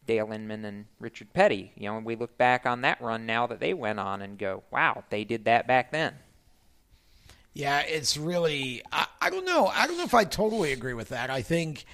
Dale Inman and Richard Petty. You know, we look back on that run now that they went on and go, wow, they did that back then. Yeah, it's really. I, I don't know. I don't know if I totally agree with that. I think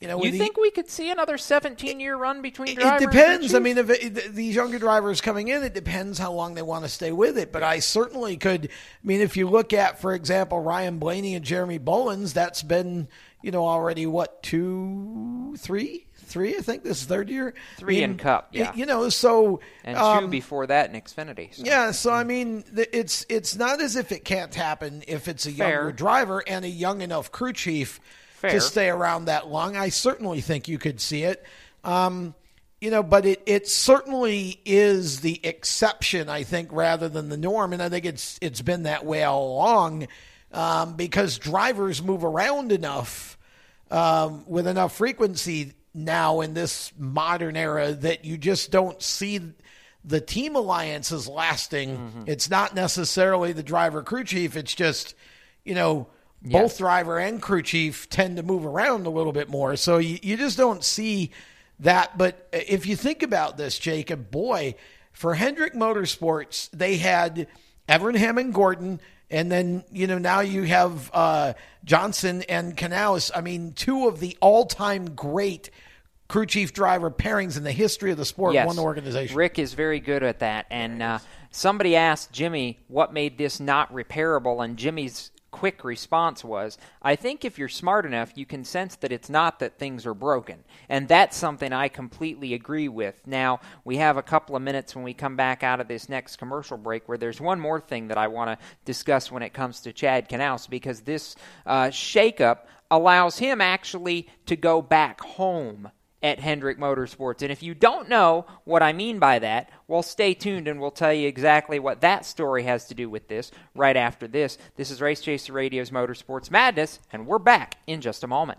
you know, you the, think we could see another 17 year run between drivers? It depends. I mean, if it, these younger drivers coming in, it depends how long they want to stay with it. But I certainly could. I mean, if you look at, for example, Ryan Blaney and Jeremy Bullins, that's been you know already what two, three, three. I think this third year. Three I mean, in Cup, yeah. You know, so and um, two before that in Xfinity. So. Yeah, so I mean, it's it's not as if it can't happen if it's a Fair. younger driver and a young enough crew chief Fair. to stay around that long. I certainly think you could see it. Um, you know, but it, it certainly is the exception, I think, rather than the norm. And I think it's it's been that way all along um, because drivers move around enough um, with enough frequency now in this modern era that you just don't see the team alliances lasting. Mm-hmm. It's not necessarily the driver crew chief. It's just, you know, both driver and crew chief tend to move around a little bit more. So you, you just don't see that. But if you think about this, Jacob, boy, for Hendrick Motorsports, they had Evernham and Gordon, and then, you know, now you have uh, Johnson and Knaus. I mean, two of the all time great crew chief driver pairings in the history of the sport, yes. one organization. Rick is very good at that. And uh, somebody asked Jimmy what made this not repairable, and Jimmy's quick response was, I think if you're smart enough, you can sense that it's not that things are broken. And that's something I completely agree with. Now, we have a couple of minutes when we come back out of this next commercial break where there's one more thing that I want to discuss when it comes to Chad Knaus because this uh, shakeup allows him actually to go back home at Hendrick Motorsports. And if you don't know what I mean by that, well, stay tuned and we'll tell you exactly what that story has to do with this right after this. This is Race Chaser Radio's Motorsports Madness, and we're back in just a moment.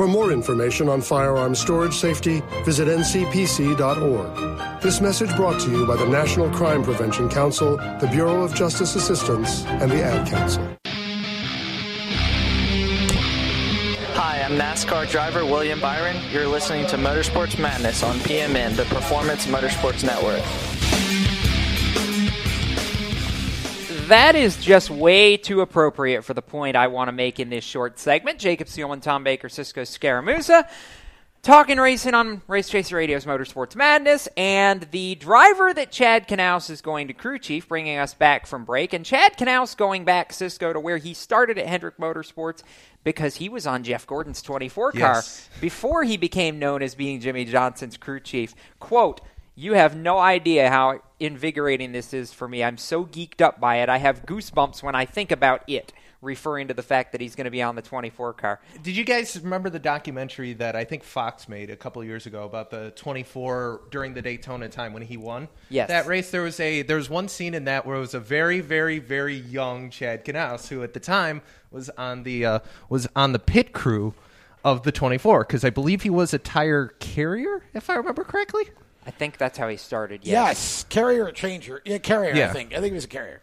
For more information on firearm storage safety, visit ncpc.org. This message brought to you by the National Crime Prevention Council, the Bureau of Justice Assistance, and the Ad Council. Hi, I'm NASCAR driver William Byron. You're listening to Motorsports Madness on PMN, the Performance Motorsports Network. That is just way too appropriate for the point I want to make in this short segment. Jacob Seelman, Tom Baker, Cisco Scaramuzza. Talking racing on Race Chaser Radio's Motorsports Madness, and the driver that Chad Knaus is going to crew chief, bringing us back from break. And Chad Knaus going back, Cisco, to where he started at Hendrick Motorsports because he was on Jeff Gordon's 24 car Yes. before he became known as being Jimmie Johnson's crew chief. Quote, you have no idea how invigorating this is for me. I'm so geeked up by it. I have goosebumps when I think about it, referring to the fact that he's going to be on the 24 car. Did you guys remember the documentary that I think Fox made a couple years ago about the 24 during the Daytona time when he won? Yes. That race there was a there was one scene in that where it was a very very very young Chad Knaus who at the time was on the uh, was on the pit crew of the 24 because I believe he was a tire carrier if I remember correctly. I think that's how he started. Yes, carrier or changer. Yeah, carrier. I think. I think he was a carrier.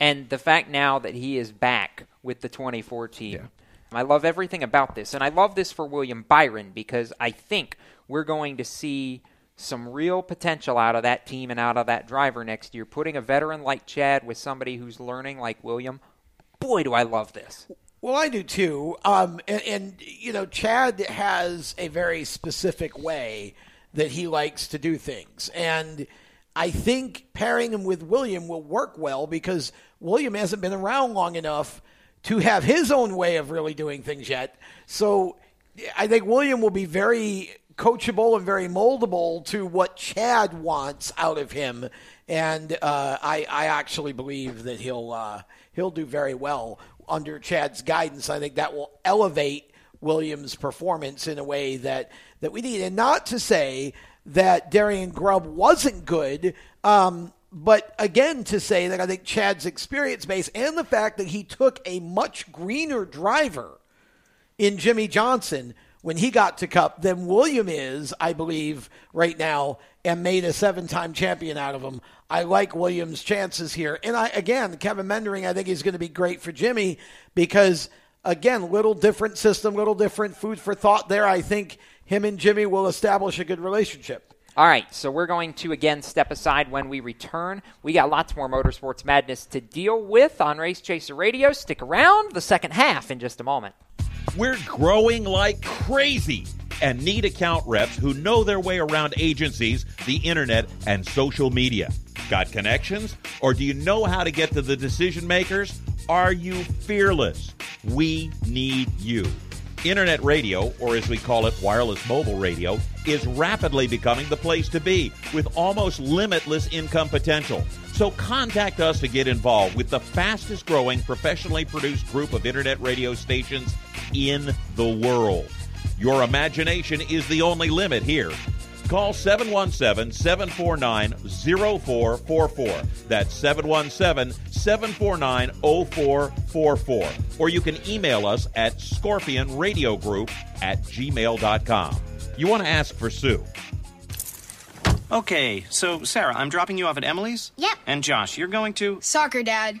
And the fact now that he is back with the 2014, team, I love everything about this. And I love this for William Byron because I think we're going to see some real potential out of that team and out of that driver next year. Putting a veteran like Chad with somebody who's learning like William, boy, do I love this. Well, I do too. Um, and, and you know, Chad has a very specific way that he likes to do things, and I think pairing him with William will work well because William hasn't been around long enough to have his own way of really doing things yet. So I think William will be very coachable and very moldable to what Chad wants out of him, and uh, I, I actually believe that he'll uh, he'll do very well under Chad's guidance. I think that will elevate Williams' performance in a way that that we need, and not to say that Darian Grubb wasn't good. Um, but again, to say that I think Chad's experience base and the fact that he took a much greener driver in Jimmie Johnson when he got to Cup than William is, I believe, right now, and made a seven time champion out of him. I like Williams' chances here. And I again, Kevin Meendering, I think he's going to be great for Jimmy because, again, little different system, little different food for thought there. I think him and Jimmy will establish a good relationship. All right, so we're going to again step aside when we return. We got lots more motorsports madness to deal with on Race Chaser Radio. Stick around, the second half in just a moment. We're growing like crazy and need account reps who know their way around agencies, the internet, and social media. Got connections? Or do you know how to get to the decision makers? Are you fearless? We need you. Internet radio, or as we call it, wireless mobile radio, is rapidly becoming the place to be with almost limitless income potential. So contact us to get involved with the fastest growing professionally produced group of internet radio stations in the world. Your imagination is the only limit here. Call 717 749 0444. That's 717 749 0444. Or you can email us at scorpionradiogroup at gmail.com. You want to ask for Sue. Okay, so Sarah, I'm dropping you off at Emily's? Yep. And Josh, you're going to? Soccer, Dad.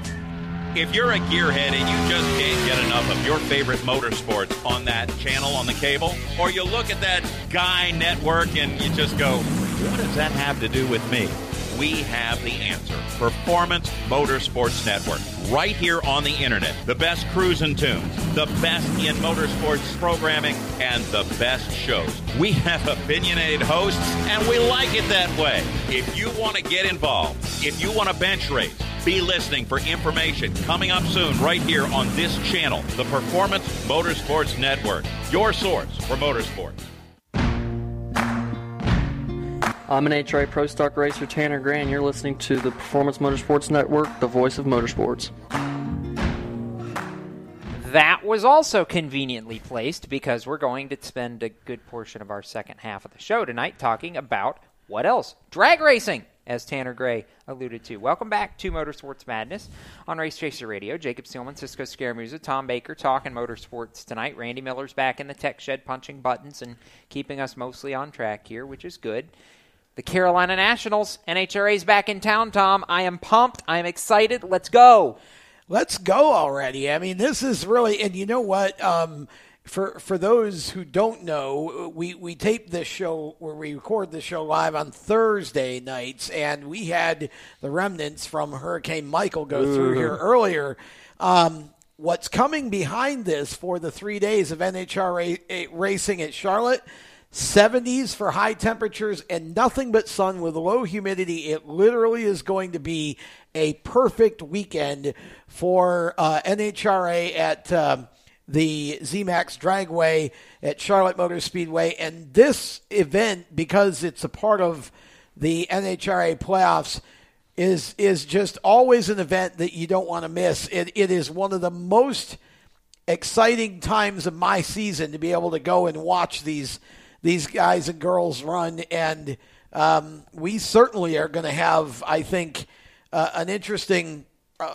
If you're a gearhead and you just can't get enough of your favorite motorsports on that channel on the cable, or you look at that Guy network and you just go, what does that have to do with me? We have the answer. Performance Motorsports Network. Right here on the internet. The best cruising tunes, the best in motorsports programming, and the best shows. We have opinionated hosts, and we like it that way. If you want to get involved, if you want to bench race, be listening for information coming up soon right here on this channel, the Performance Motorsports Network, your source for motorsports. I'm NHRA Pro Stock Racer Tanner Gray, and you're listening to the Performance Motorsports Network, the voice of motorsports. That was also conveniently placed because we're going to spend a good portion of our second half of the show tonight talking about what else? Drag racing, as Tanner Gray alluded to. Welcome back to Motorsports Madness on Race Chaser Radio. Jacob Seelman, Cisco Scaramuzza, Tom Baker talking motorsports tonight. Randy Miller's back in the tech shed punching buttons and keeping us mostly on track here, which is good. The Carolina Nationals, NHRA's back in town, Tom. I am pumped. I am excited. Let's go. Let's go already. I mean, this is really, and you know what? Um, for for those who don't know, we we tape this show where we record the show live on Thursday nights, and we had the remnants from Hurricane Michael go through here earlier. Um, what's coming behind this for the three days of NHRA racing at Charlotte? 70s for high temperatures and nothing but sun with low humidity. It literally is going to be a perfect weekend for uh, NHRA at um, the ZMAX Dragway at Charlotte Motor Speedway. And this event, because it's a part of the NHRA playoffs, is is just always an event that you don't want to miss. It, it is one of the most exciting times of my season to be able to go and watch these these guys and girls run, and um, we certainly are going to have, I think, uh, an interesting uh,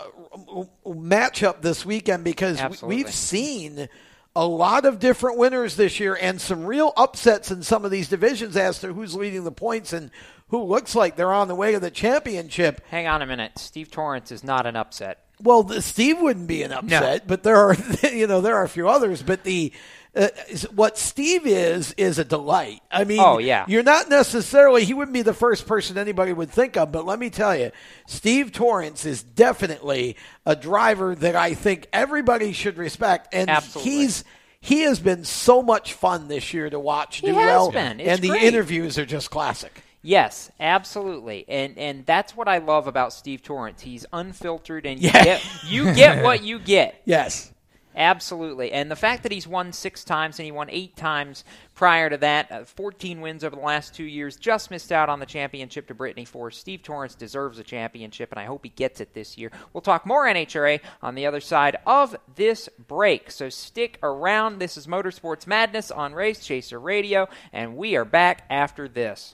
matchup this weekend because Absolutely. we've seen a lot of different winners this year and some real upsets in some of these divisions as to who's leading the points and who looks like they're on the way to the championship. Hang on a minute. Steve Torrence is not an upset. Well, the, Steve wouldn't be an upset, but there are you know there are a few others. But the uh, what Steve is is a delight. I mean, Oh, yeah. you're not necessarily he wouldn't be the first person anybody would think of, but let me tell you, Steve Torrence is definitely a driver that I think everybody should respect, and Absolutely. he's. He has been so much fun this year to watch He do has well, been. It's and the great. interviews are just classic. Yes, absolutely, and and that's what I love about Steve Torrence. He's unfiltered, and you Yeah. get you get what you get. Yes. Absolutely, and the fact that he's won six times and he won eight times prior to that, uh, 14 wins over the last two years, just missed out on the championship to Brittany Force. Steve Torrence deserves a championship, and I hope he gets it this year. We'll talk more NHRA on the other side of this break, so stick around. This is Motorsports Madness on Race Chaser Radio, and we are back after this.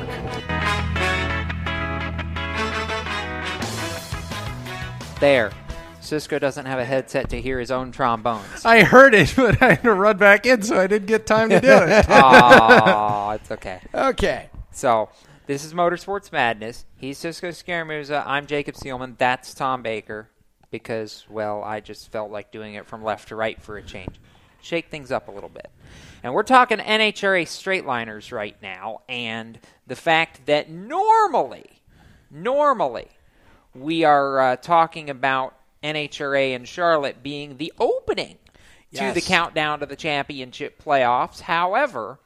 There. Cisco doesn't have a headset to hear his own trombones. I heard it, but I had to run back in, so I didn't get time to do it. oh, it's okay. Okay. So this is Motorsports Madness. He's Cisco Scaramuzza. I'm Jacob Seelman. That's Tom Baker. Because, well, I just felt like doing it from left to right for a change. Shake things up a little bit. And we're talking NHRA straightliners right now, and the fact that normally, normally, we are uh, talking about NHRA and Charlotte being the opening to the countdown to the championship playoffs. However,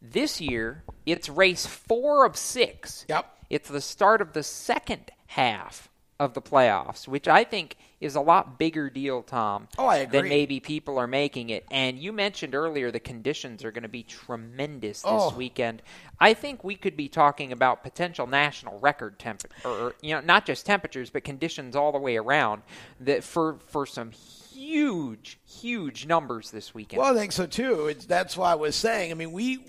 this year it's race four of six. Yep. It's the start of the second half of the playoffs, which I think is a lot bigger deal, Tom. Oh, I agree. Than maybe people are making it. And you mentioned earlier the conditions are going to be tremendous this Oh. weekend. I think we could be talking about potential national record temp, or you know, not just temperatures, but conditions all the way around. That for for some huge, huge numbers this weekend. Well, I think so too. It's, that's why I was saying. I mean, we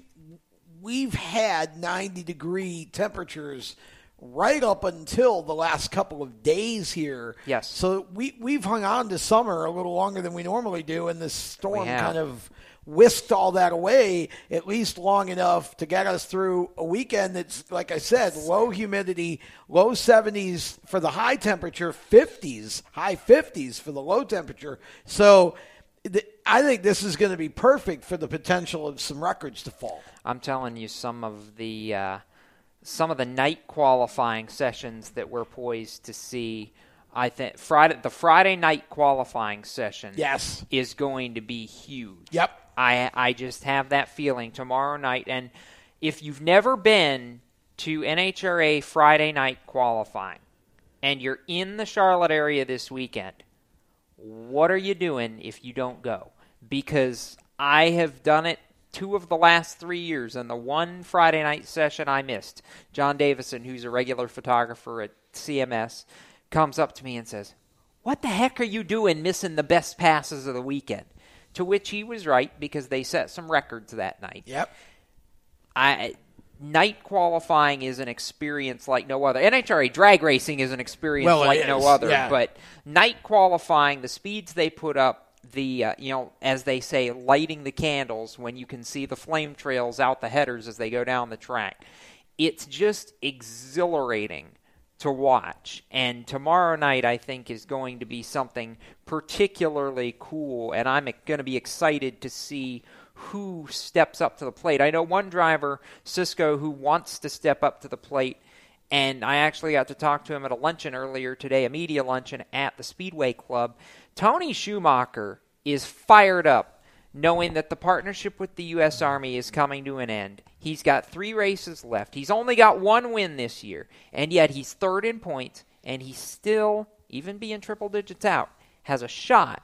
we've had 90 degree temperatures right up until the last couple of days here. Yes. So we we've hung on to summer a little longer than we normally do, and this storm kind of whisked all that away at least long enough to get us through a weekend that's like I said, low humidity, low 70s for the high temperature, 50s, high 50s for the low temperature. So th- I think this is going to be perfect for the potential of some records to fall. I'm telling you, some of the uh, some of the night qualifying sessions that we're poised to see. I think Friday, the Friday night qualifying session, Yes. is going to be huge. Yep. I I just have that feeling tomorrow night. And if you've never been to NHRA Friday night qualifying, and you're in the Charlotte area this weekend, what are you doing if you don't go? Because I have done it two of the last three years, and the one Friday night session I missed, John Davison, who's a regular photographer at CMS, comes up to me and says, What the heck are you doing missing the best passes of the weekend? To which he was right because they set some records that night. Yep. I night qualifying is an experience like no other. NHRA drag racing is an experience Well, like no other. yeah. But night qualifying, the speeds they put up, the uh, you know, as they say, lighting the candles when you can see the flame trails out the headers as they go down the track. It's just exhilarating to watch. And tomorrow night, I think, is going to be something particularly cool. And I'm going to be excited to see who steps up to the plate. I know one driver, Cisco, who wants to step up to the plate and I actually got to talk to him at a luncheon earlier today, a media luncheon at the Speedway Club. Tony Schumacher is fired up knowing that the partnership with the U.S. Army is coming to an end. He's got three races left. He's only got one win this year, and yet he's third in points, and he's still, even being triple digits out, has a shot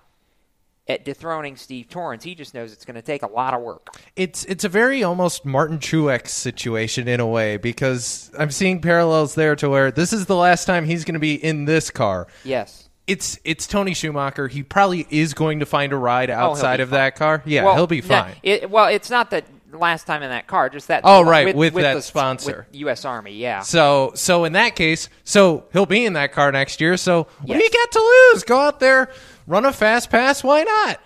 at dethroning Steve Torrence. He just knows it's going to take a lot of work. It's it's a very almost Martin Truex situation in a way because I'm seeing parallels there to where this is the last time he's going to be in this car. Yes. It's it's Tony Schumacher. He probably is going to find a ride Oh, outside be of fine. that car. Yeah, Well, he'll be fine. it, well, it's not that last time in that car, just that. Oh, right, with that the- sponsor. with U.S. Army. Yeah. So so in that case, so he'll be in that car next year. So what do you got to lose? Go out there, run a fast pass. Why not?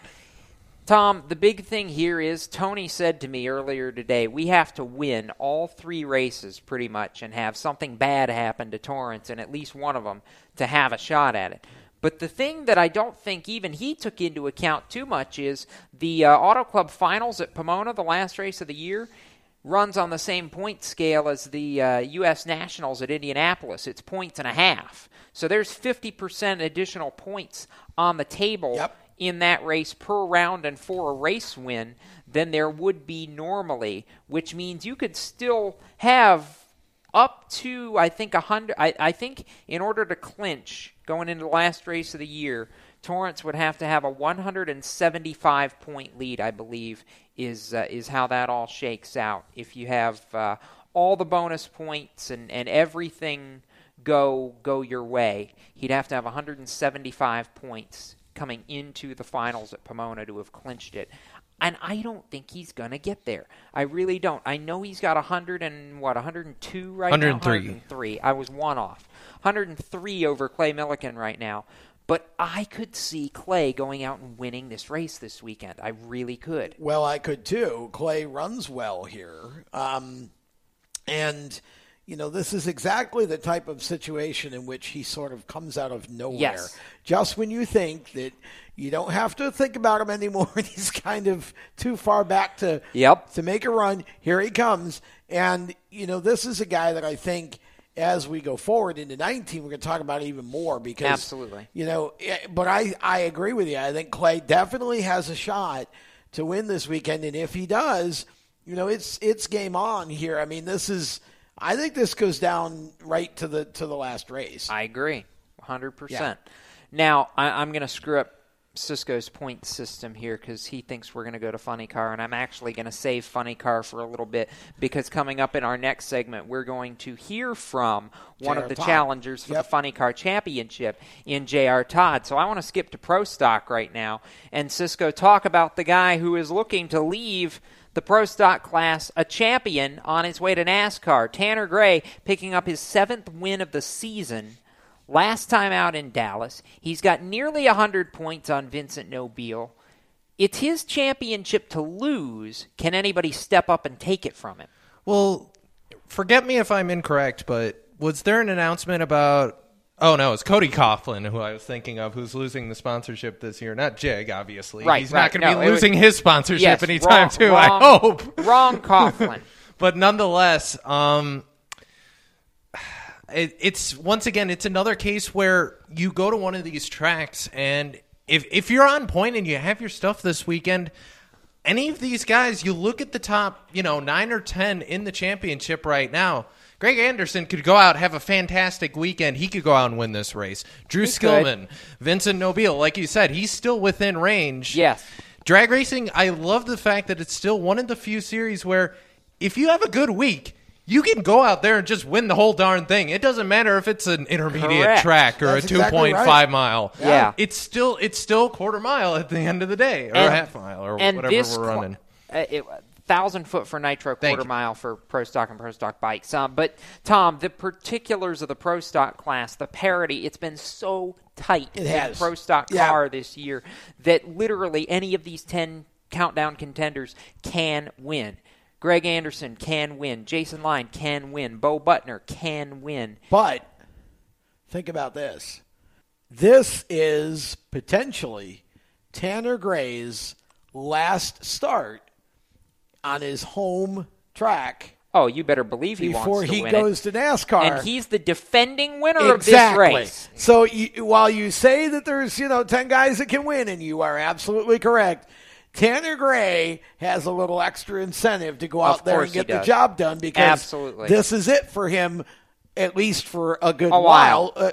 Tom, the big thing here is Tony said to me earlier today, we have to win all three races pretty much and have something bad happen to Torrence in at least one of them to have a shot at it. But the thing that I don't think even he took into account too much is the uh, Auto Club Finals at Pomona, the last race of the year, runs on the same point scale as the uh, U.S. Nationals at Indianapolis. It's points and a half. So there's 50% additional points on the table in that race per round and for a race win than there would be normally, which means you could still have up to I think a hundred. I, I think in order to clinch going into the last race of the year, Torrence would have to have a 175 point lead. I believe is uh, is how that all shakes out. If you have uh, all the bonus points and and everything go go your way, he'd have to have 175 points coming into the finals at Pomona to have clinched it. And I don't think he's going to get there. I really don't. I know he's got 100 and what 102 right 103. now. 103. I was one off. 103 over Clay Millican right now. But I could see Clay going out and winning this race this weekend. I really could. Well, I could too. Clay runs well here. Um, and, you know, this is exactly the type of situation in which he sort of comes out of nowhere. Yes. Just when you think that you don't have to think about him anymore, and he's kind of too far back to, Yep. to make a run, here he comes. And, you know, this is a guy that I think as we go forward into 19, we're going to talk about it even more because Absolutely. you know, eh, but I, I agree with you. I think Clay definitely has a shot to win this weekend, and if he does, you know, it's it's game on here. I mean, this is. I think this goes down right to the to the last race. I agree, hundred Yeah. percent. Now I, I'm going to screw up Cisco's point system here because he thinks we're going to go to Funny Car, and I'm actually going to save Funny Car for a little bit because coming up in our next segment, we're going to hear from one of the Todd. challengers for the Funny Car Championship in J.R. Todd. So I want to skip to Pro Stock right now and Cisco talk about the guy who is looking to leave the Pro Stock class a champion on his way to NASCAR. Tanner Gray picking up his seventh win of the season. Last time out in Dallas, he's got nearly 100 points on Vincent Nobile. It's his championship to lose. Can anybody step up and take it from him? Well, forget me if I'm incorrect, but was there an announcement about? Oh no, it's Cody Coughlin who I was thinking of, who's losing the sponsorship this year. Not Jeg, obviously. Right, He's right. not going to No, be it was- losing his sponsorship Yes, anytime wrong- too. wrong- I hope. Wrong Coughlin. but nonetheless, um, it, it's once again, it's another case where you go to one of these tracks, and if if you're on point and you have your stuff this weekend, any of these guys, you look at the top, you know, nine or ten in the championship right now. Greg Anderson could go out have a fantastic weekend. He could go out and win this race. Drew He Skillman, Vincent Nobile, like you said, he's still within range. Yes. Drag racing, I love the fact that it's still one of the few series where if you have a good week, you can go out there and just win the whole darn thing. It doesn't matter if it's an intermediate Correct. track or That's a two exactly right. five mile. Yeah. It's still it's still quarter mile at the end of the day. Or And- a half mile or and whatever this we're cl- running. uh, it, thousand foot for nitro, Thank quarter you. mile for pro stock and pro stock bikes. Um, but Tom, the particulars of the pro stock class, the parity, it's been so tight It in has. pro stock Yeah. car this year that literally any of these ten countdown contenders can win. Greg Anderson can win. Jason Line can win. Bo Butner can win. But think about this. This is potentially Tanner Gray's last start on his home track Oh, you better believe he before wants to he win goes it. to NASCAR. And he's the defending winner exactly. of this race. So you, while you say that there's you know ten guys that can win, and you are absolutely correct. Tanner Gray has a little extra incentive to go out there and get the job done because Absolutely. this is it for him, at least for a good A while. Uh,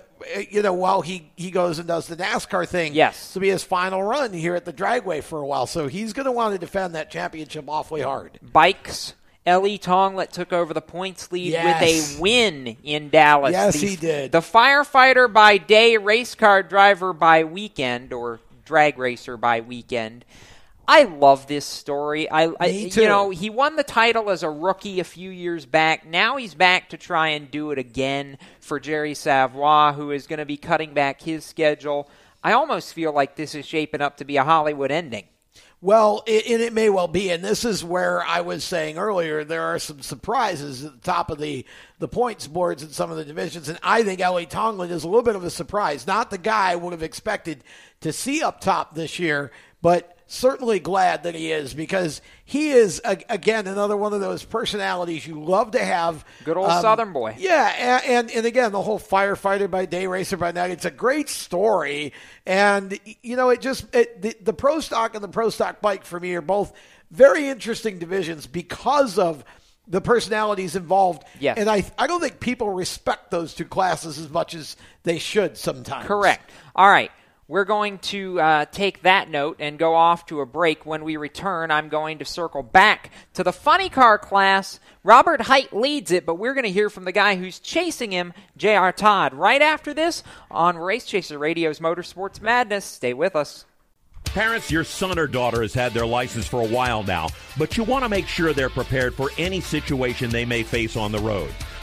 you know, while he, he goes and does the NASCAR thing. Yes. To be his final run here at the dragway for a while. So he's going to want to defend that championship awfully hard. Bikes. L.E. Tonglet took over the points lead Yes. with a win in Dallas. Yes, The- he did. The firefighter by day, race car driver by weekend, or drag racer by weekend. I love this story. I, I Me too. you know, he won the title as a rookie a few years back. Now he's back to try and do it again for Jerry Savoie, who is going to be cutting back his schedule. I almost feel like this is shaping up to be a Hollywood ending. Well, it, and it may well be, and this is where I was saying earlier there are some surprises at the top of the the points boards in some of the divisions, and I think L.E. Tonglet is a little bit of a surprise. Not the guy I would have expected to see up top this year, but certainly glad that he is because he is a, again another one of those personalities you love to have. Good old Um, Southern boy. Yeah, and, and and again, the whole firefighter by day, racer by night. It's a great story, and you know, it just it, the, the pro stock and the pro stock bike for me are both very interesting divisions because of the personalities involved. Yes. and I I don't think people respect those two classes as much as they should sometimes. Correct. All right. We're going to uh, take that note and go off to a break. When we return, I'm going to circle back to the funny car class. Robert Hight leads it, but we're going to hear from the guy who's chasing him, J.R. Todd, right after this on Race Chaser Radio's Motorsports Madness. Stay with us. Parents, your son or daughter has had their license for a while now, but you want to make sure they're prepared for any situation they may face on the road.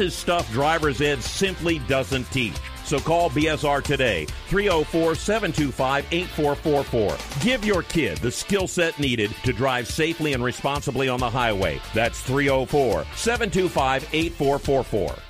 is stuff driver's ed simply doesn't teach. So call BSR today, 304 725 8444. Give your kid the skill set needed to drive safely and responsibly on the highway. That's 304 725 8444.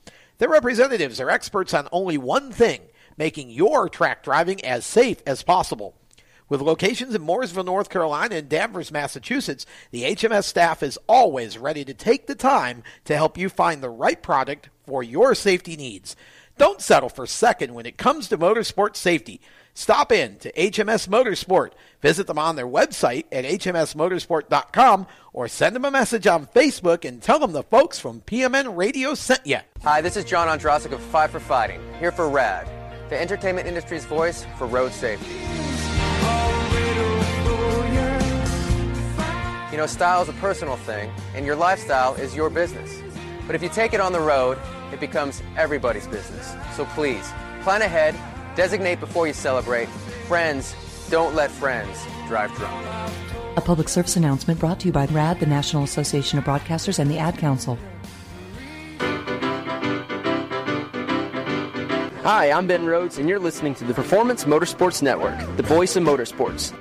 Their representatives are experts on only one thing making your track driving as safe as possible. With locations in Mooresville, North Carolina, and Danvers, Massachusetts, the HMS staff is always ready to take the time to help you find the right product for your safety needs. Don't settle for second when it comes to motorsport safety. Stop in to HMS Motorsport. Visit them on their website at hmsmotorsport.com or send them a message on Facebook and tell them the folks from PMN Radio sent you. Hi, this is John Ondrasik of Five for Fighting, here for RAD, the entertainment industry's voice for road safety. You know, style is a personal thing, and your lifestyle is your business. But if you take it on the road, it becomes everybody's business. So please, plan ahead, designate before you celebrate. Friends, don't let friends drive drunk. A public service announcement brought to you by RAD, the National Association of Broadcasters, and the Ad Council. Hi, I'm Ben Rhodes, and you're listening to the Performance Motorsports Network, the voice of motorsports.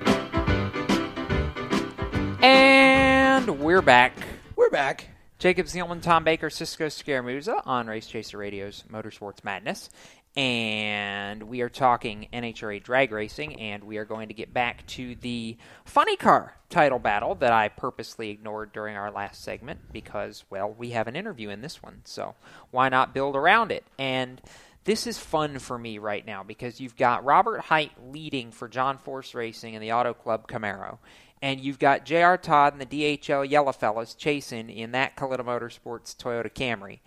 And we're back. We're back. Jacob Seelman, Tom Baker, Cisco Scaramuzza on Race Chaser Radio's Motorsports Madness. And we are talking NHRA drag racing, and we are going to get back to the funny car title battle that I purposely ignored during our last segment because, well, we have an interview in this one, so why not build around it? And this is fun for me right now because you've got Robert Hight leading for John Force Racing and the Auto Club Camaro, and you've got J.R. Todd and the DHL Yellowfellas chasing in that Kalitta Motorsports Toyota Camry.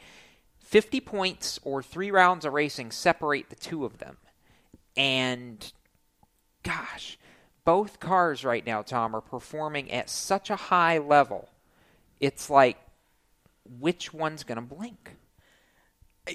50 points or three rounds of racing separate the two of them. And gosh, both cars right now, Tom, are performing at such a high level. It's like, which one's going to blink?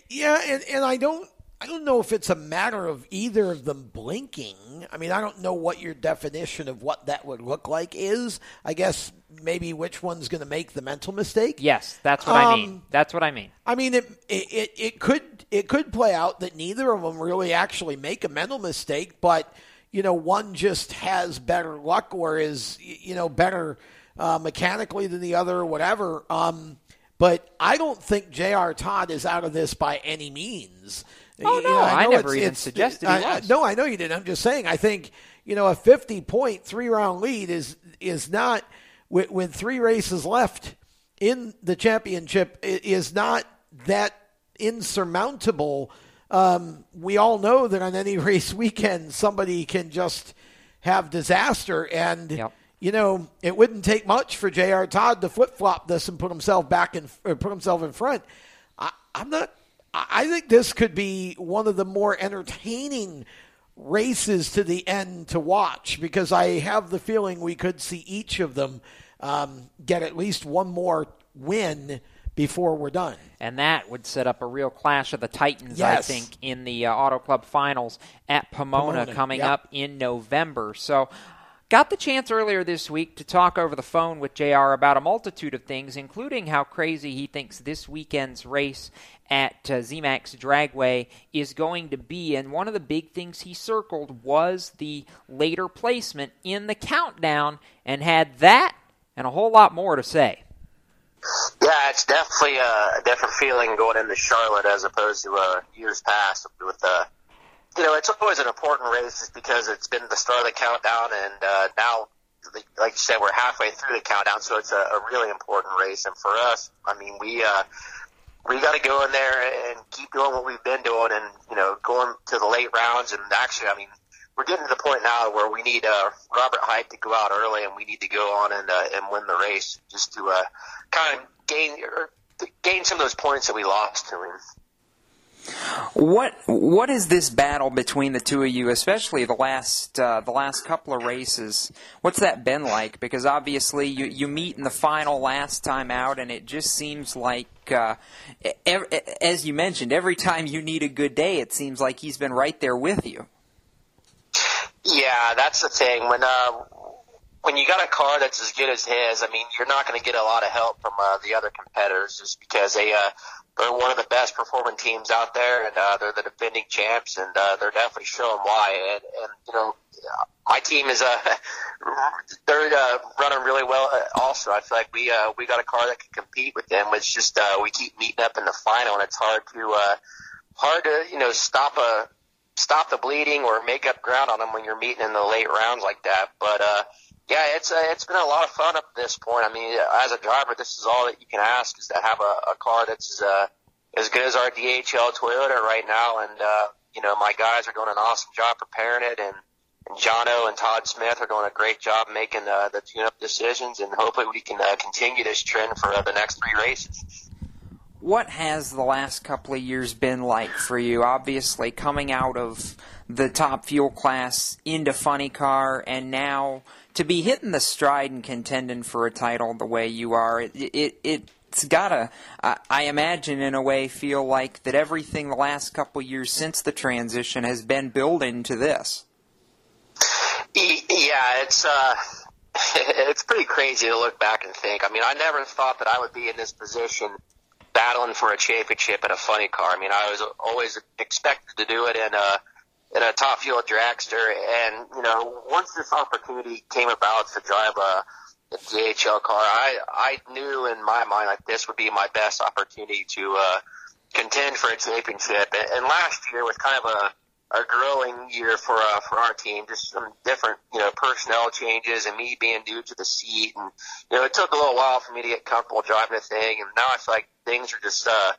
Yeah, and, and I don't I don't know if it's a matter of either of them blinking. I mean, I don't know what your definition of what that would look like is. I guess maybe which one's going to make the mental mistake. Yes, that's what I Um, mean. That's what I mean. I mean, it, it it it could it could play out that neither of them really actually make a mental mistake, but you know, one just has better luck or is you know better uh, mechanically than the other, or whatever. Um, but I don't think J.R. Todd is out of this by any means. Oh, You no, know, I know never even suggested he I- I- was. no, I know you didn't. I'm just saying. I think you know a 50 point three round lead is is not with, with three races left in the championship i- is not that insurmountable. Um, we all know that on any race weekend, somebody can just have disaster, and you know it wouldn't take much for J.R. Todd to flip flop this and put himself back in, or put himself in front. I, I'm not. I think this could be one of the more entertaining races to the end to watch because I have the feeling we could see each of them um, get at least one more win before we're done. And that would set up a real clash of the Titans, Yes. I think, in the uh, Auto Club Finals at Pomona, Pomona, coming yep. up in November. So, got the chance earlier this week to talk over the phone with JR about a multitude of things, including how crazy he thinks this weekend's race at uh, ZMAX Dragway is going to be. And one of the big things he circled was the later placement in the countdown, and had that and a whole lot more to say. Yeah, it's definitely a different feeling going into Charlotte as opposed to uh, years past. With uh, you know, it's always an important race just because it's been the start of the countdown, and uh, now, like you said, we're halfway through the countdown, so it's a, a really important race. And for us, I mean, we uh, we got to go in there and keep doing what we've been doing, and you know, going to the late rounds. And actually, I mean, we're getting to the point now where we need uh, Robert Hight to go out early, and we need to go on and uh, and win the race just to uh, kind of gain or gain some of those points that we lost to him. What what is this battle between the two of you, especially the last uh, the last couple of races? What's that been like? Because obviously you you meet in the final last time out, and it just seems like, uh, ev- as you mentioned, every time you need a good day, it seems like he's been right there with you. Yeah, that's the thing. When uh, when you got a car that's as good as his, I mean, you're not going to get a lot of help from uh, the other competitors just because they uh, they're one of the best performing teams out there, and uh, they're the defending champs, and uh, they're definitely showing why. And, and you know, my team is uh, they're uh, running really well. uh, Also, I feel like we uh, we got a car that can compete with them. It's just uh, we keep meeting up in the final, and it's hard to uh, hard to you know stop a stop the bleeding or make up ground on them when you're meeting in the late rounds like that. But uh, yeah, it's uh, it's been a lot of fun up to this point. I mean, as a driver, this is all that you can ask is to have a, a car that's as uh, as good as our DHL Toyota right now. And uh, you know, my guys are doing an awesome job preparing it, and and Jono and Todd Smith are doing a great job making uh, the tune-up decisions, and hopefully we can uh, continue this trend for uh, the next three races. What has the last couple of years been like for you? Obviously, coming out of the top fuel class into funny car, and now to be hitting the stride and contending for a title the way you are, it, it it's gotta, I I imagine, in a way, feel like that everything the last couple years since the transition has been built into this. Yeah, it's uh, it's pretty crazy to look back and think. I mean, I never thought that I would be in this position battling for a championship in a funny car. I mean, I was always expected to do it in a in a top fuel dragster, and you know, once this opportunity came about to drive a, a DHL car, I I knew in my mind like this would be my best opportunity to uh, contend for a championship. And, and last year was kind of a a growing year for uh, for our team. Just some different you know personnel changes and me being new to the seat, and you know it took a little while for me to get comfortable driving the thing. And now I feel like things are just uh,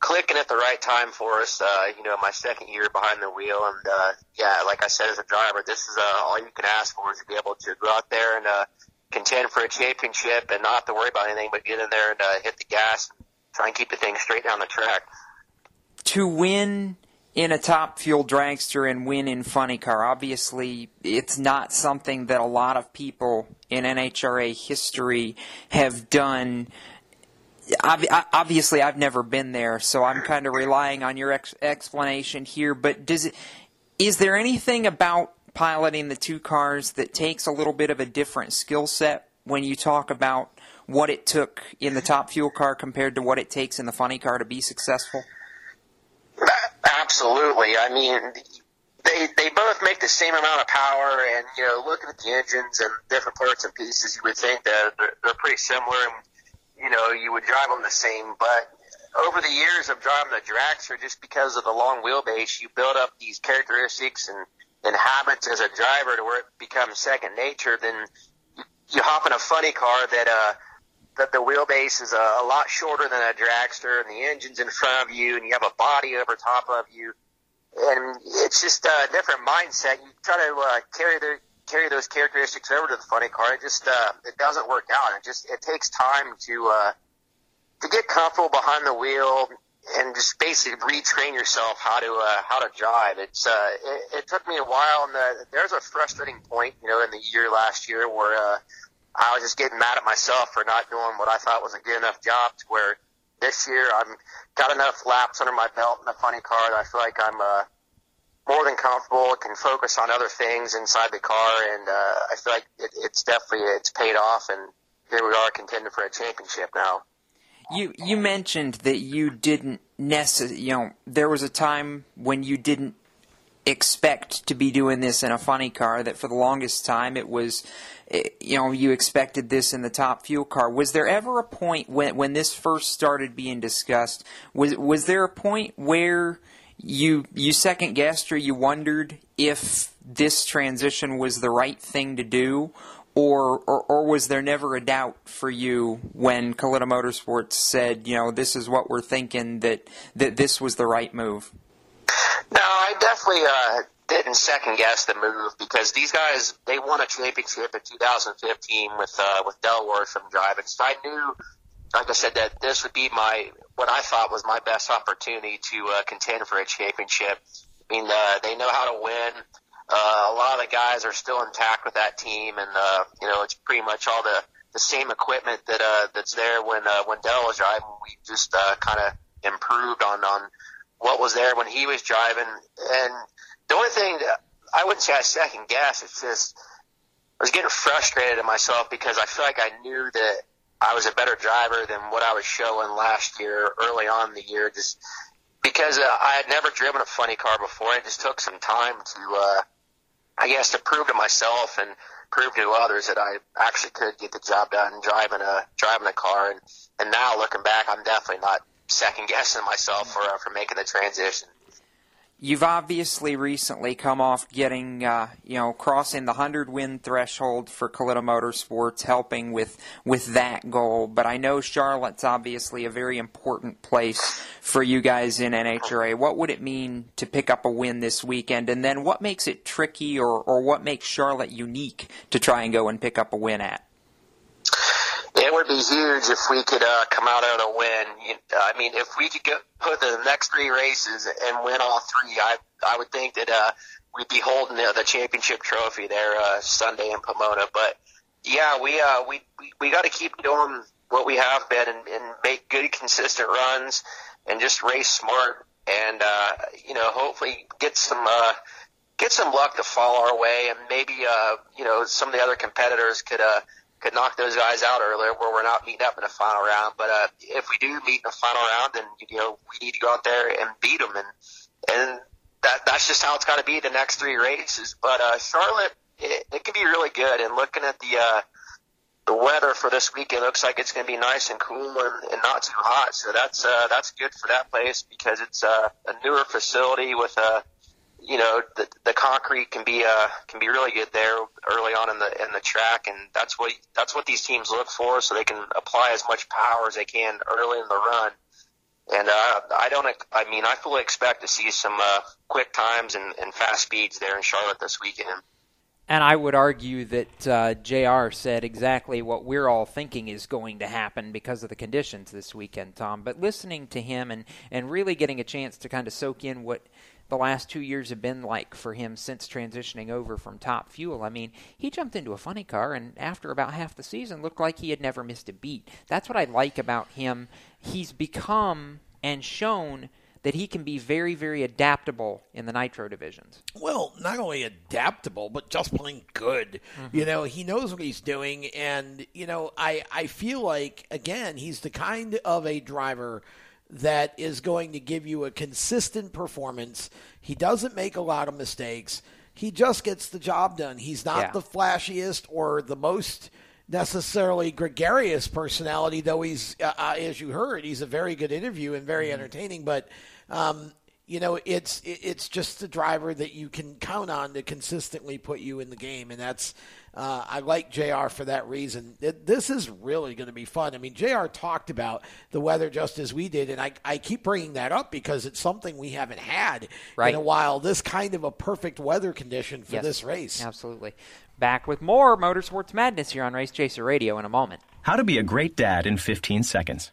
clicking at the right time for us. Uh, you know, my second year behind the wheel, and uh, yeah, like I said, as a driver, this is uh, all you can ask for is to be able to go out there and uh, contend for a championship and not have to worry about anything but get in there and uh, hit the gas, and try and keep the thing straight down the track. To win in a top fuel dragster and win in funny car. Obviously, it's not something that a lot of people in NHRA history have done obviously I've never been there, so I'm kind of relying on your ex- explanation here. But does it? Is there anything about piloting the two cars that takes a little bit of a different skill set when you talk about what it took in the top fuel car compared to what it takes in the funny car to be successful? Absolutely. I mean, they they both make the same amount of power, and you know, looking at the engines and different parts and pieces, you would think that they're, they're pretty similar. And you know, you would drive them the same. But over the years of driving the dragster, just because of the long wheelbase, you build up these characteristics and, and habits as a driver to where it becomes second nature. Then you, you hop in a funny car that, uh, that the wheelbase is a, a lot shorter than a dragster and the engine's in front of you and you have a body over top of you. And it's just a different mindset. You try to uh, carry the carry those characteristics over to the funny car. It just uh, it doesn't work out. It just it takes time to uh, to get comfortable behind the wheel and just basically retrain yourself how to uh, how to drive. It's uh, it, it took me a while, and the, there's a frustrating point, you know, in the year last year where uh, I was just getting mad at myself for not doing what I thought was a good enough job. To where this year I'm got enough laps under my belt in the funny car that I feel like I'm uh, more than comfortable. Can focus on other things inside the car, and uh, I feel like it, it's definitely it's paid off. And here we are contending for a championship now. You you mentioned that you didn't necessarily, you know, there was a time when you didn't expect to be doing this in a funny car. That for the longest time it was, eh, you know, you expected this in the top fuel car. Was there ever a point when when this first started being discussed? Was was there a point where you you second guessed or you wondered if this transition was the right thing to do, or, or, or was there never a doubt for you when Kalitta Motorsports said, you know, this is what we're thinking that that this was the right move? No, I definitely uh, didn't second guess the move because these guys they won a championship in 2015 with uh, with Del Worsham driving. So I knew like I said, that this would be my what I thought was my best opportunity to uh, contend for a championship. I mean, uh, they know how to win. Uh, a lot of the guys are still intact with that team, and uh, you know it's pretty much all the the same equipment that uh, that's there when uh, when Del was driving. We just uh, kind of improved on on what was there when he was driving. And the only thing that I wouldn't say I second guess, it's just I was getting frustrated at myself because I feel like I knew that I was a better driver than what I was showing last year, early on in the year, just because uh, I had never driven a funny car before. It just took some time to, uh, I guess, to prove to myself and prove to others that I actually could get the job done driving a driving a car. And and now looking back, I'm definitely not second guessing myself for uh, for making the transition. You've obviously recently come off getting, uh, you know, crossing the hundred win threshold for Kalitta Motorsports, helping with with that goal. But I know Charlotte's obviously a very important place for you guys in NHRA. What would it mean to pick up a win this weekend? And then what makes it tricky, or or what makes Charlotte unique to try and go and pick up a win at? It would be huge if we could uh, come out on a win. I mean, if we could get, put the next three races and win all three, I I would think that uh, we'd be holding the, the championship trophy there uh, Sunday in Pomona. But yeah, we uh, we we, we got to keep doing what we have been and, and make good, consistent runs and just race smart and uh, you know hopefully get some. Uh, Get some luck to fall our way, and maybe uh, you know some of the other competitors could uh, could knock those guys out earlier, where we're not meeting up in the final round. But uh, if we do meet in the final round, then you know we need to go out there and beat them, and and that that's just how it's got to be the next three races. But uh, Charlotte, it, it can be really good. And looking at the uh, the weather for this weekend, looks like it's going to be nice and cool and, and not too hot. So that's uh, that's good for that place because it's uh, a newer facility with a you know the the concrete can be uh can be really good there early on in the in the track and that's what that's what these teams look for so they can apply as much power as they can early in the run and uh I don't I mean I fully expect to see some uh quick times and, and fast speeds there in Charlotte this weekend and I would argue that uh, JR said exactly what we're all thinking is going to happen because of the conditions this weekend, Tom. But listening to him and, and really getting a chance to kind of soak in what the last two years have been like for him since transitioning over from Top Fuel. I mean, he jumped into a funny car and after about half the season looked like he had never missed a beat. That's what I like about him. He's become and shown that he can be very, very adaptable in the nitro divisions. Well, not only adaptable, but just plain good. Mm-hmm. You know, he knows what he's doing, and you know, I I feel like again, he's the kind of a driver that is going to give you a consistent performance. He doesn't make a lot of mistakes. He just gets the job done. He's not yeah. the flashiest or the most necessarily gregarious personality, though he's, uh, uh, as you heard, he's a very good interview and very mm-hmm. entertaining. But um, you know, it's it's just a driver that you can count on to consistently put you in the game, and that's uh, I like Jr. for that reason. It, this is really going to be fun. I mean, Jr. talked about the weather just as we did, and I I keep bringing that up because it's something we haven't had right. in a while. This kind of a perfect weather condition for yes, this race. Absolutely. Back with more Motorsports Madness here on Race Chaser Radio in a moment. How to be a great dad in 15 seconds.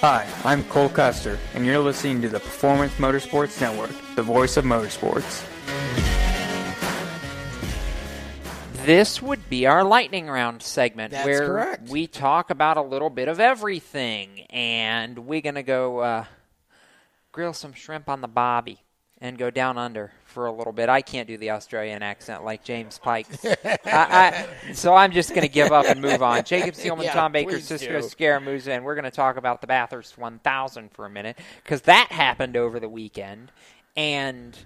Hi, I'm Cole Custer, and you're listening to the Performance Motorsports Network, the voice of motorsports. This would be our lightning round segment That's where correct. we talk about a little bit of everything, and we're gonna go uh, grill some shrimp on the bobby. and go down under for a little bit. I can't do the Australian accent like James Pike. I, I, so I'm just going to give up and move on. Jacob Seelman, Yeah, Tom Baker, Cisco do. Scaramuzza, and we're going to talk about the Bathurst 1000 for a minute because that happened over the weekend. And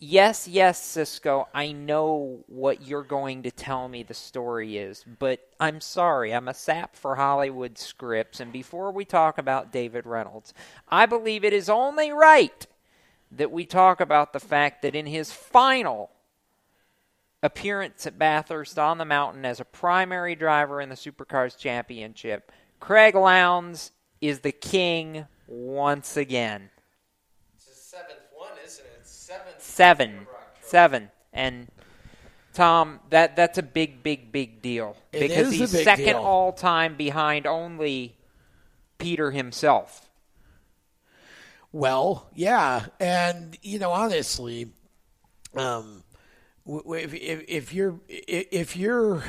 yes, yes, Cisco, I know what you're going to tell me the story is, but I'm sorry, I'm a sap for Hollywood scripts. And before we talk about David Reynolds, I believe it is only right that we talk about the fact that in his final appearance at Bathurst on the mountain as a primary driver in the Supercars Championship, Craig Lowndes is the king once again. seventh one, isn't it? Seventh. Seven. Seven. And Tom, that that's a big, big, big deal. It because is a he's big second deal. all time behind only Peter himself. Well, yeah, and you know, honestly, um, if, if, if you're if you're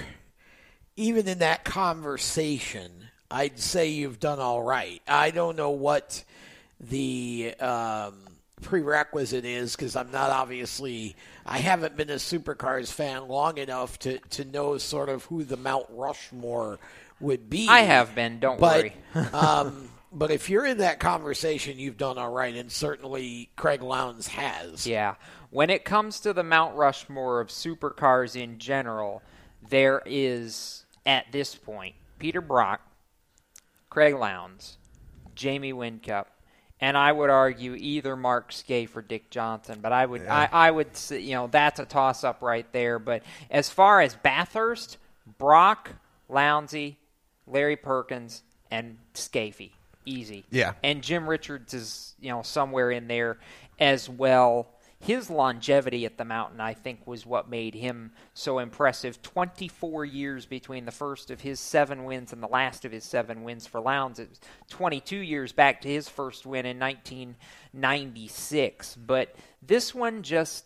even in that conversation, I'd say you've done all right. I don't know what the um, prerequisite is because I'm not obviously I haven't been a supercars fan long enough to to know sort of who the Mount Rushmore would be. I have been, don't but, worry. um, but if you're in that conversation, you've done all right, and certainly Craig Lowndes has. Yeah. When it comes to the Mount Rushmore of supercars in general, there is, at this point, Peter Brock, Craig Lowndes, Jamie Whincup, and I would argue either Mark Skaife or Dick Johnson. But I would, I, I would, say, you know, that's a toss up right there. But as far as Bathurst, Brock, Lounsey, Larry Perkins, and Skaife, easy. Yeah. And Jim Richards is, you know, somewhere in there as well. His longevity at the mountain, I think, was what made him so impressive. 24 years between the first of his seven wins and the last of his seven wins for Lowndes. It was 22 years back to his first win in 1996. But this one just,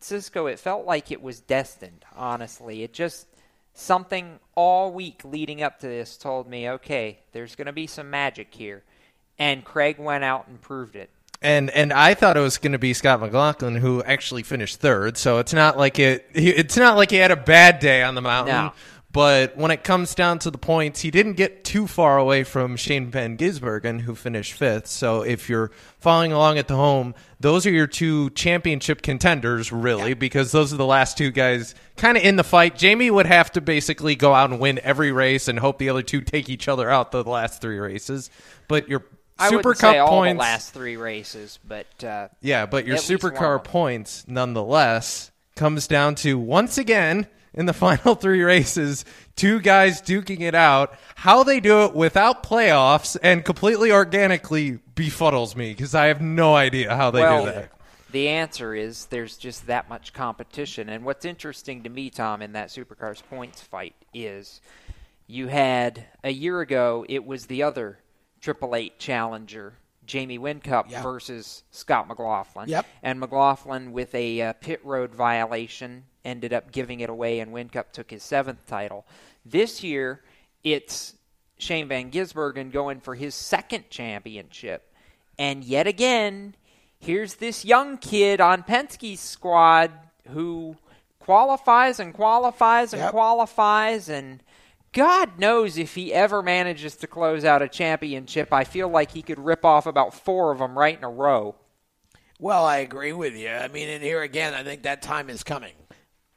Cisco, it felt like it was destined, honestly. It just, something all week leading up to this told me, okay, there's going to be some magic here. And Craig went out and proved it. And and I thought it was going to be Scott McLaughlin who actually finished third. So it's not like it. It's not like he had a bad day on the mountain. No. But when it comes down to the points, he didn't get too far away from Shane Van Gisbergen, who finished fifth. So if you're following along at the home, those are your two championship contenders, really, because those are the last two guys kind of in the fight. Jamie would have to basically go out and win every race and hope the other two take each other out the last three races. But your I Super Cup say all points, the last three races, but uh, yeah, but your at least one supercar points, nonetheless, comes down to once again in the final three races, two guys duking it out. How they do it without playoffs and completely organically befuddles me because I have no idea how they well, do that. The answer is there's just that much competition. And what's interesting to me, Tom, in that Supercars points fight is you had a year ago, it was the other Triple Eight challenger, Jamie Whincup Yeah. versus Scott McLaughlin. Yep. And McLaughlin, with a uh, pit road violation, ended up giving it away, and Whincup took his seventh title. This year, it's Shane Van Gisbergen going for his second championship. And yet again, here's this young kid on Penske's squad who qualifies and qualifies and Yep. qualifies and God knows if he ever manages to close out a championship, I feel like he could rip off about four of them right in a row. Well, I agree with you. I mean, and here again, I think that time is coming.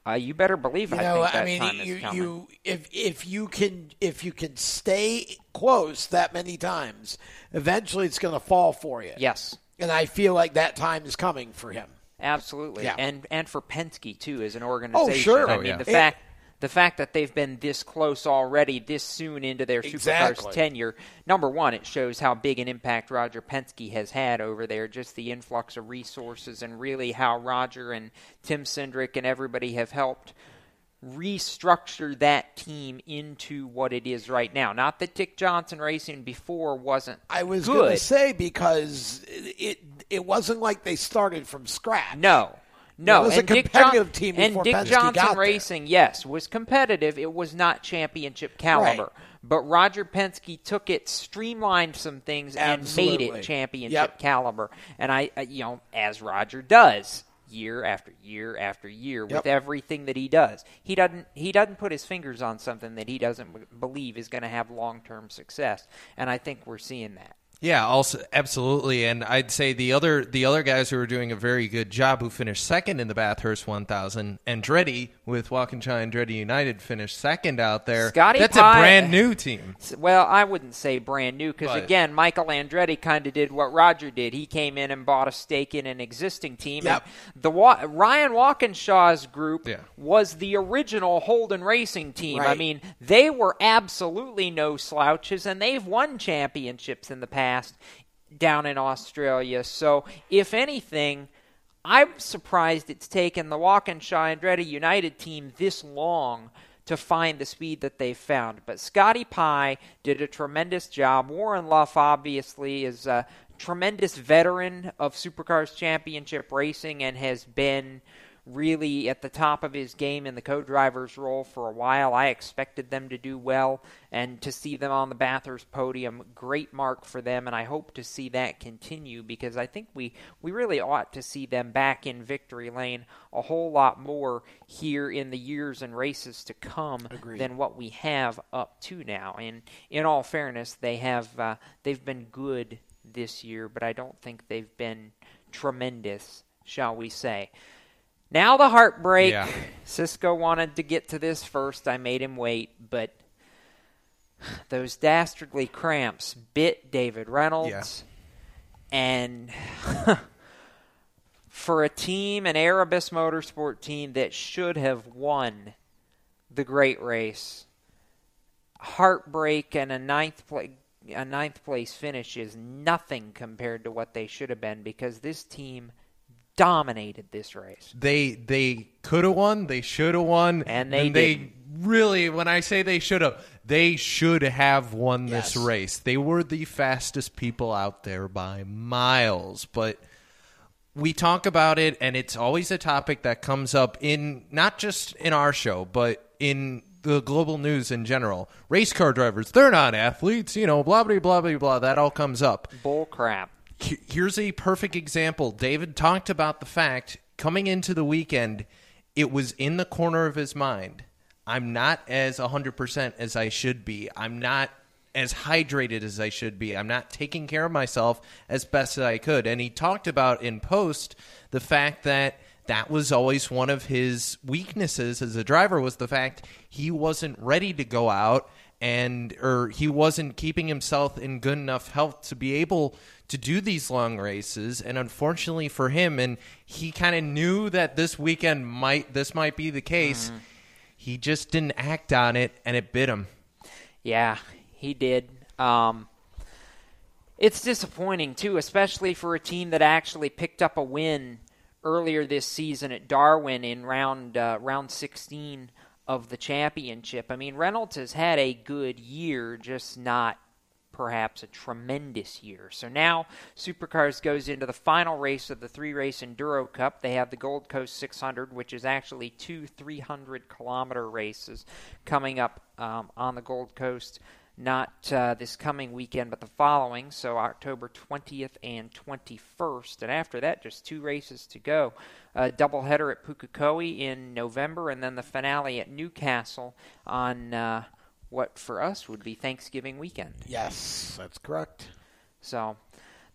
Uh, you better believe You I know, think that I mean, time you, is coming. you if if you can if you can stay close that many times, eventually it's going to fall for you. yes, And I feel like that time is coming for him. absolutely, Yeah. and and for Penske too as an organization. Oh sure. I Oh, mean, yeah. the It- fact the fact that they've been this close already, this soon into their Exactly. supercars tenure. Number one, it shows how big an impact Roger Penske has had over there. Just the influx of resources and really how Roger and Tim Cindric and everybody have helped restructure that team into what it is right now. Not that Dick Johnson Racing before wasn't I was going to say because it it wasn't like they started from scratch. No, No, It was a and Dick competitive John- team and Dick Penske Johnson. Racing, yes, was competitive. It was not championship caliber. Right. But Roger Penske took it, streamlined some things, and made it championship Yep. caliber. And I, I- you know, as Roger does year after year after year with everything that he does. He doesn't he doesn't put his fingers on something that he doesn't believe is going to have long-term success. And I think we're seeing that. Yeah, also absolutely, and I'd say the other the other guys who were doing a very good job who finished second in the Bathurst 1000, Andretti with Walkinshaw Andretti United finished second out there. Scotty That's Pye- a brand new team. Well, I wouldn't say brand new because again, Michael Andretti kind of did what Roger did. He came in and bought a stake in an existing team. Yep. The Wa- Ryan Walkinshaw's group Yeah. was the original Holden Racing team. I mean, they were absolutely no slouches, and they've won championships in the past down in Australia. So, if anything. I'm surprised it's taken the Walkinshaw Andretti United team this long to find the speed that they've found. But Scotty Pye did a tremendous job. Warren Luff, obviously, is a tremendous veteran of Supercars Championship racing and has been really at the top of his game in the co-driver's role for a while. I expected them to do well and to see them on the Bathurst podium, great mark for them and I hope to see that continue because I think we we really ought to see them back in victory lane a whole lot more here in the years and races to come Agreed. than what we have up to now. And in all fairness, they have uh, they've been good this year, but I don't think they've been tremendous, shall we say. Now the heartbreak. Yeah. Cisco wanted to get to this first. I made him wait, but those dastardly cramps bit David Reynolds. And for a team, an Erebus Motorsport team that should have won the great race, heartbreak and a ninth place a ninth place finish is nothing compared to what they should have been because this team dominated this race. They they could have won, they should have won, And they they really. When I say they should have, they should have won this Yes. race. They were the fastest people out there by miles, but. We talk about it, and it's always a topic that comes up in not just in our show, but in the global news in general. Race car drivers, they're not athletes, you know, blah, blah, blah, blah, blah. That all comes up. Bull crap. He- Here's a perfect example. David talked about the fact coming into the weekend, it was in the corner of his mind. I'm not as 100% as I should be. I'm not as hydrated as I should be. I'm not taking care of myself as best as I could. And he talked about in post the fact that that was always one of his weaknesses as a driver was the fact he wasn't ready to go out and or he wasn't keeping himself in good enough health to be able to do these long races. And unfortunately for him and he kind of knew that this weekend might this might be the case he just didn't act on it and it bit him. Yeah, he did. Um, it's disappointing too, especially for a team that actually picked up a win earlier this season at Darwin in round uh, round 16 of the championship. I mean, Reynolds has had a good year, just not perhaps a tremendous year. So now Supercars goes into the final race of the three race Enduro Cup. They have the Gold Coast 600, which is actually two 300 kilometer races coming up um, on the Gold Coast. Not uh, this coming weekend, but the following, so October 20th and 21st. And after that, just two races to go. A doubleheader at Pukekohe in November, and then the finale at Newcastle on uh, what for us would be Thanksgiving weekend. Yes, that's correct. So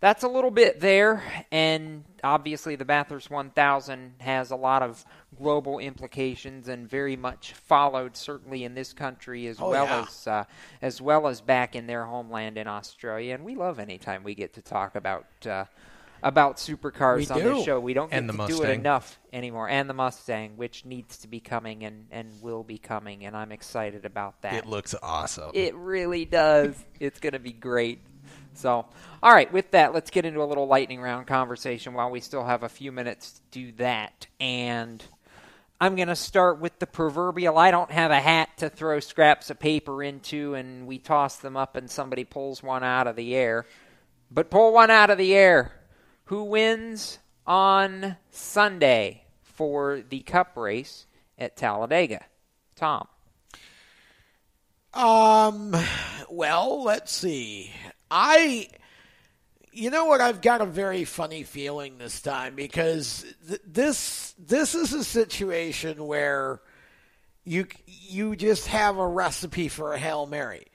that's a little bit there, and obviously the Bathurst 1000 has a lot of global implications and very much followed, certainly in this country as Oh, well yeah. as uh, as well as back in their homeland in Australia. And we love anytime we get to talk about. Uh, about supercars We on this show, we don't get the to do it Mustang. enough anymore. And the Mustang, which needs to be coming and, and will be coming, and I'm excited about that. it looks awesome It really does. it's going to be great. So, all right, with that, let's get into a little lightning round conversation while we still have a few minutes to do that. And I'm going to start with the proverbial I don't have a hat to throw scraps of paper into, and we toss them up and somebody pulls one out of the air. But pull one out of the air. Who wins on Sunday for the Cup race at Talladega. Tom. Um, well, let's see. I, you know what? I've got a very funny feeling this time because th- this this is a situation where you you just have a recipe for a hail mary.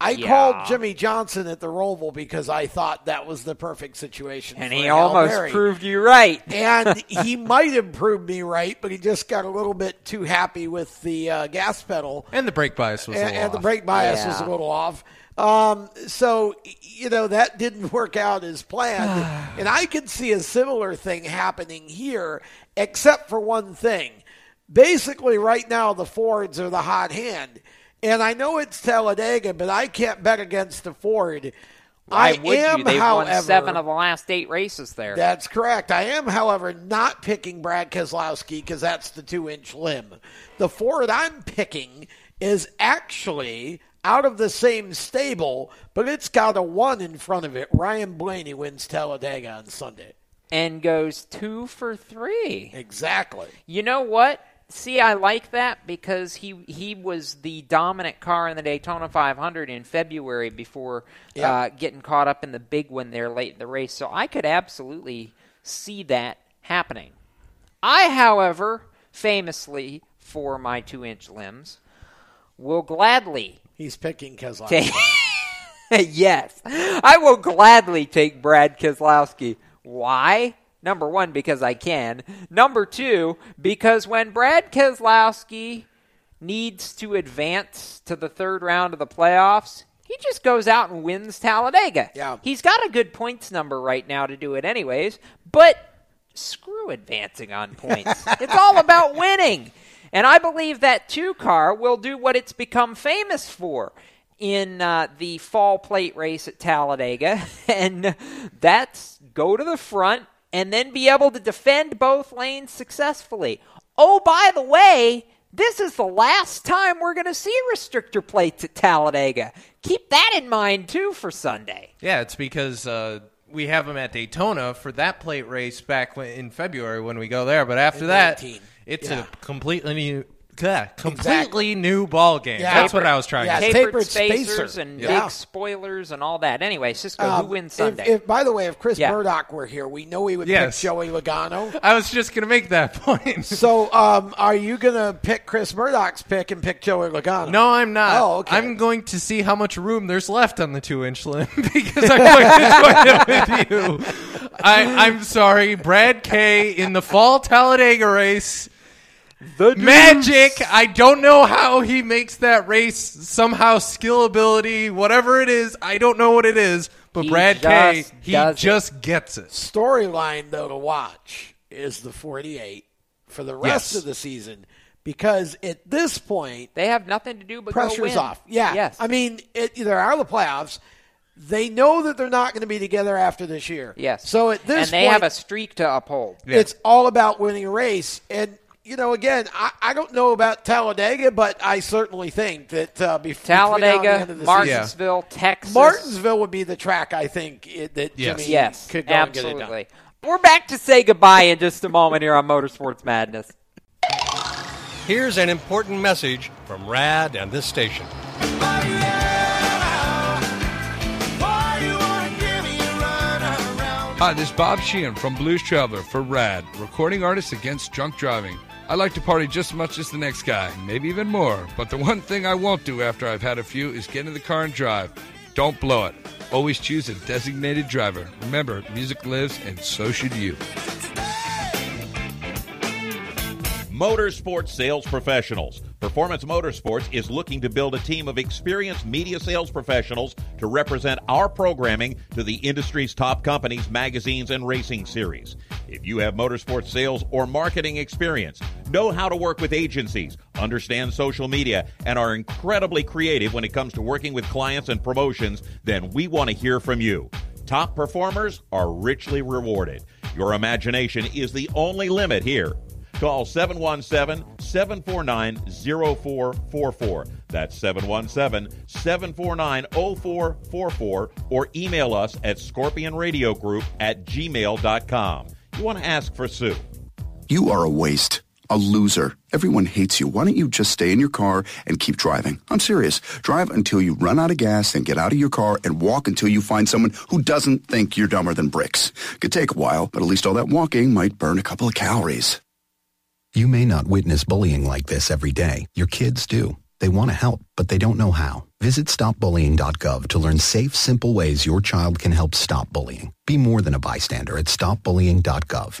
I Yeah. called Jimmie Johnson at the Roval because I thought that was the perfect situation. And for he a Hail almost Mary. proved you right. and he might have proved me right, but he just got a little bit too happy with the uh, gas pedal. And the brake bias was a and, little and the brake bias was a little off. Um, so you know that didn't work out as planned, and I could see a similar thing happening here, except for one thing. Basically, right now the Fords are the hot hand, and I know it's Talladega, but I can't bet against the Ford. Why I would am, you? They've however, won seven of the last eight races there. that's correct. I am, however, not picking Brad Keselowski because that's the two inch limb. The Ford I'm picking is actually out of the same stable, but it's got a one in front of it. Ryan Blaney wins Talladega on Sunday. and goes two for three. Exactly. You know what? See, I like that because he he was the dominant car in the Daytona 500 in February before Yeah. uh, getting caught up in the big one there late in the race. So I could absolutely see that happening. I, however, famously for my two inch limbs, will gladly He's picking Keselowski. yes, I will gladly take Brad Keselowski. Why? Number one, because I can. Number two, because when Brad Keselowski needs to advance to the third round of the playoffs, he just goes out and wins Talladega. Yeah. He's got a good points number right now to do it anyways, but screw advancing on points. it's all about winning. And I believe that two car will do what it's become famous for in uh, the fall plate race at Talladega, and that's go to the front and then be able to defend both lanes successfully. Oh, by the way, this is the last time we're going to see restrictor plates at Talladega. Keep that in mind too for Sunday. Yeah, it's because uh, we have them at Daytona for that plate race back in February when we go there. But after In that, 19. it's Yeah. a completely new, yeah, completely new ball game. Yeah. That's what I was trying Yeah, to say. Tapered, tapered spacers spacer. and Yeah. big spoilers and all that. Anyway, Cisco, Um, who wins Sunday? If, by the way, if Chris Yeah. Murdoch were here, we know he would Yes. pick Joey Logano. I was just going to make that point. so, um, are you going to pick Chris Murdoch's pick and pick Joey Logano? No, I'm not. Oh, okay. I'm going to see how much room there's left on the two inch limb because I'm going to join it with you. I, I'm sorry, Brad K in the fall Talladega race. The Magic. I don't know how he makes that race somehow skill ability, whatever it is. I don't know what it is, but He Brad K, just he does it. just gets it. Storyline, though, to watch is the 48 for the rest Yes. of the season because at this point, they have nothing to do but go pressure's win. off. Yeah. Yes. I mean, it, they're out of the playoffs. They know that they're not going to be together after this year. Yes. So at this and they point, have a streak to uphold. It's all about winning a race. And, you know, again, I, I don't know about Talladega, but I certainly think that uh, bef- between the Talladega, end of the Martinsville, season, Texas. Martinsville would be the track I think it, that Jimmie yes, could go and get it done. absolutely. We're back to say goodbye in just a moment here on Motorsports Madness. Here's an important message from RAD and this station. Hi, this is Bob Sheehan from Blues Traveler for RAD, recording artists against drunk driving. I like to party just as much as the next guy, maybe even more. But the one thing I won't do after I've had a few is get in the car and drive. Don't blow it. Always choose a designated driver. Remember, music lives, and so should you. Motorsports sales professionals. Performance Motorsports is looking to build a team of experienced media sales professionals to represent our programming to the industry's top companies, magazines, and racing series. If you have motorsports sales or marketing experience, know how to work with agencies, understand social media, and are incredibly creative when it comes to working with clients and promotions, then we want to hear from you. Top performers are richly rewarded. Your imagination is the only limit here. Call 717 749 0444. That's 717 749 0444 or email us at scorpionradiogroup at gmail.com. You want to ask for Sue. You are a waste. a loser. Everyone hates you. Why don't you just stay in your car and keep driving? I'm serious. Drive until you run out of gas and get out of your car and walk until you find someone who doesn't think you're dumber than bricks. Could take a while, but at least all that walking might burn a couple of calories. You may not witness bullying like this every day. Your kids do. They want to help, but they don't know how. Visit stopbullying.gov to learn safe, simple ways your child can help stop bullying. Be more than a bystander at stopbullying.gov.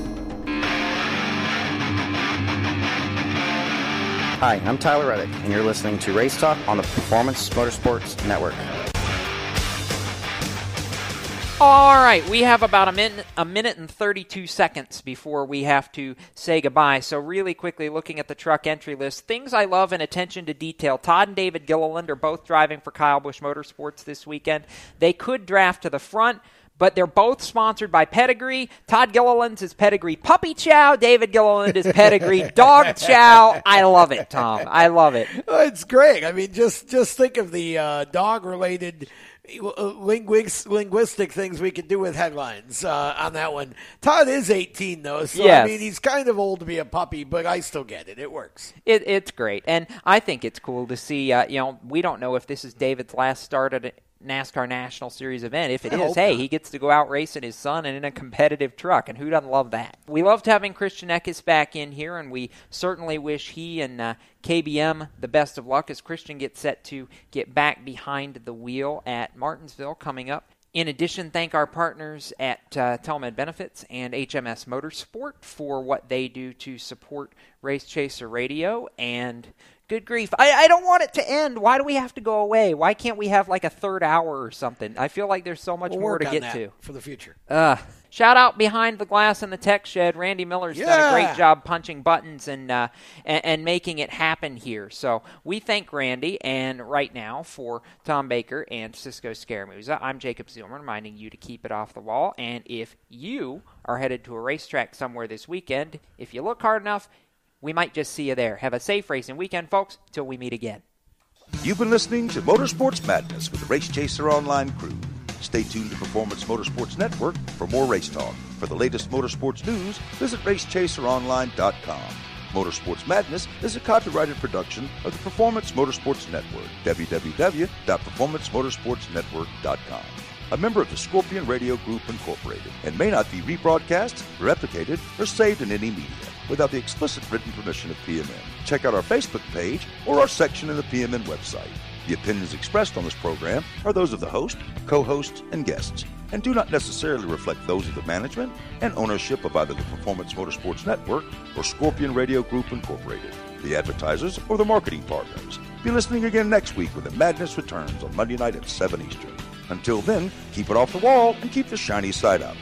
Hi, I'm Tyler Reddick, and you're listening to Race Talk on the Performance Motorsports Network. All right, we have about a minute, a minute and 32 seconds before we have to say goodbye. So, really quickly, looking at the truck entry list, things I love and attention to detail. Todd and David Gilliland are both driving for Kyle Busch Motorsports this weekend. They could draft to the front but they're both sponsored by Pedigree. Todd Gilliland's is Pedigree Puppy Chow. David Gilliland is Pedigree Dog Chow. I love it, Tom. I love it. It's great. I mean, just just think of the uh, dog related. Linguist, linguistic things we could do with headlines uh, on that one. Todd is 18 though, so Yes. I mean he's kind of old to be a puppy, but I still get it. It works. It, it's great, and I think it's cool to see. Uh, you know, we don't know if this is David's last start at a NASCAR National Series event. If it I is, hey, not. he gets to go out racing his son and in a competitive truck, and who doesn't love that? We loved having Christian Eckes back in here, and we certainly wish he and uh, KBM the best of luck as Christian gets set to get back behind the wheel at Martinsville coming up. In addition, thank our partners at uh, Telemed Benefits and HMS Motorsport for what they do to support Race Chaser Radio. And good grief, I, I don't want it to end. Why do we have to go away? Why can't we have like a third hour or something? I feel like there's so much We'll more work to on get that to. for the future. Uh, shout out behind the glass in the tech shed. Randy Miller's done a Yeah. great job punching buttons and, uh, and and making it happen here. So we thank Randy. And right now for Tom Baker and Cisco Scaramuzza, I'm Jacob Seelman, reminding you to keep it off the wall. And if you are headed to a racetrack somewhere this weekend, if you look hard enough, we might just see you there. Have a safe racing weekend, folks. Till we meet again. You've been listening to Motorsports Madness with the Race Chaser Online crew. Stay tuned to Performance Motorsports Network for more race talk. For the latest motorsports news, visit racechaseronline.com. Motorsports Madness is a copyrighted production of the Performance Motorsports Network, www.performancemotorsportsnetwork.com. A member of the Scorpion Radio Group Incorporated, and may not be rebroadcast, replicated, or saved in any media without the explicit written permission of PMN. Check out our Facebook page or our section in the PMN website. The opinions expressed on this program are those of the host, co hosts, and guests, and do not necessarily reflect those of the management and ownership of either the Performance Motorsports Network or Scorpion Radio Group Incorporated, the advertisers, or the marketing partners. Be listening again next week when the madness returns on Monday night at 7 Eastern. Until then, keep it off the wall and keep the shiny side up.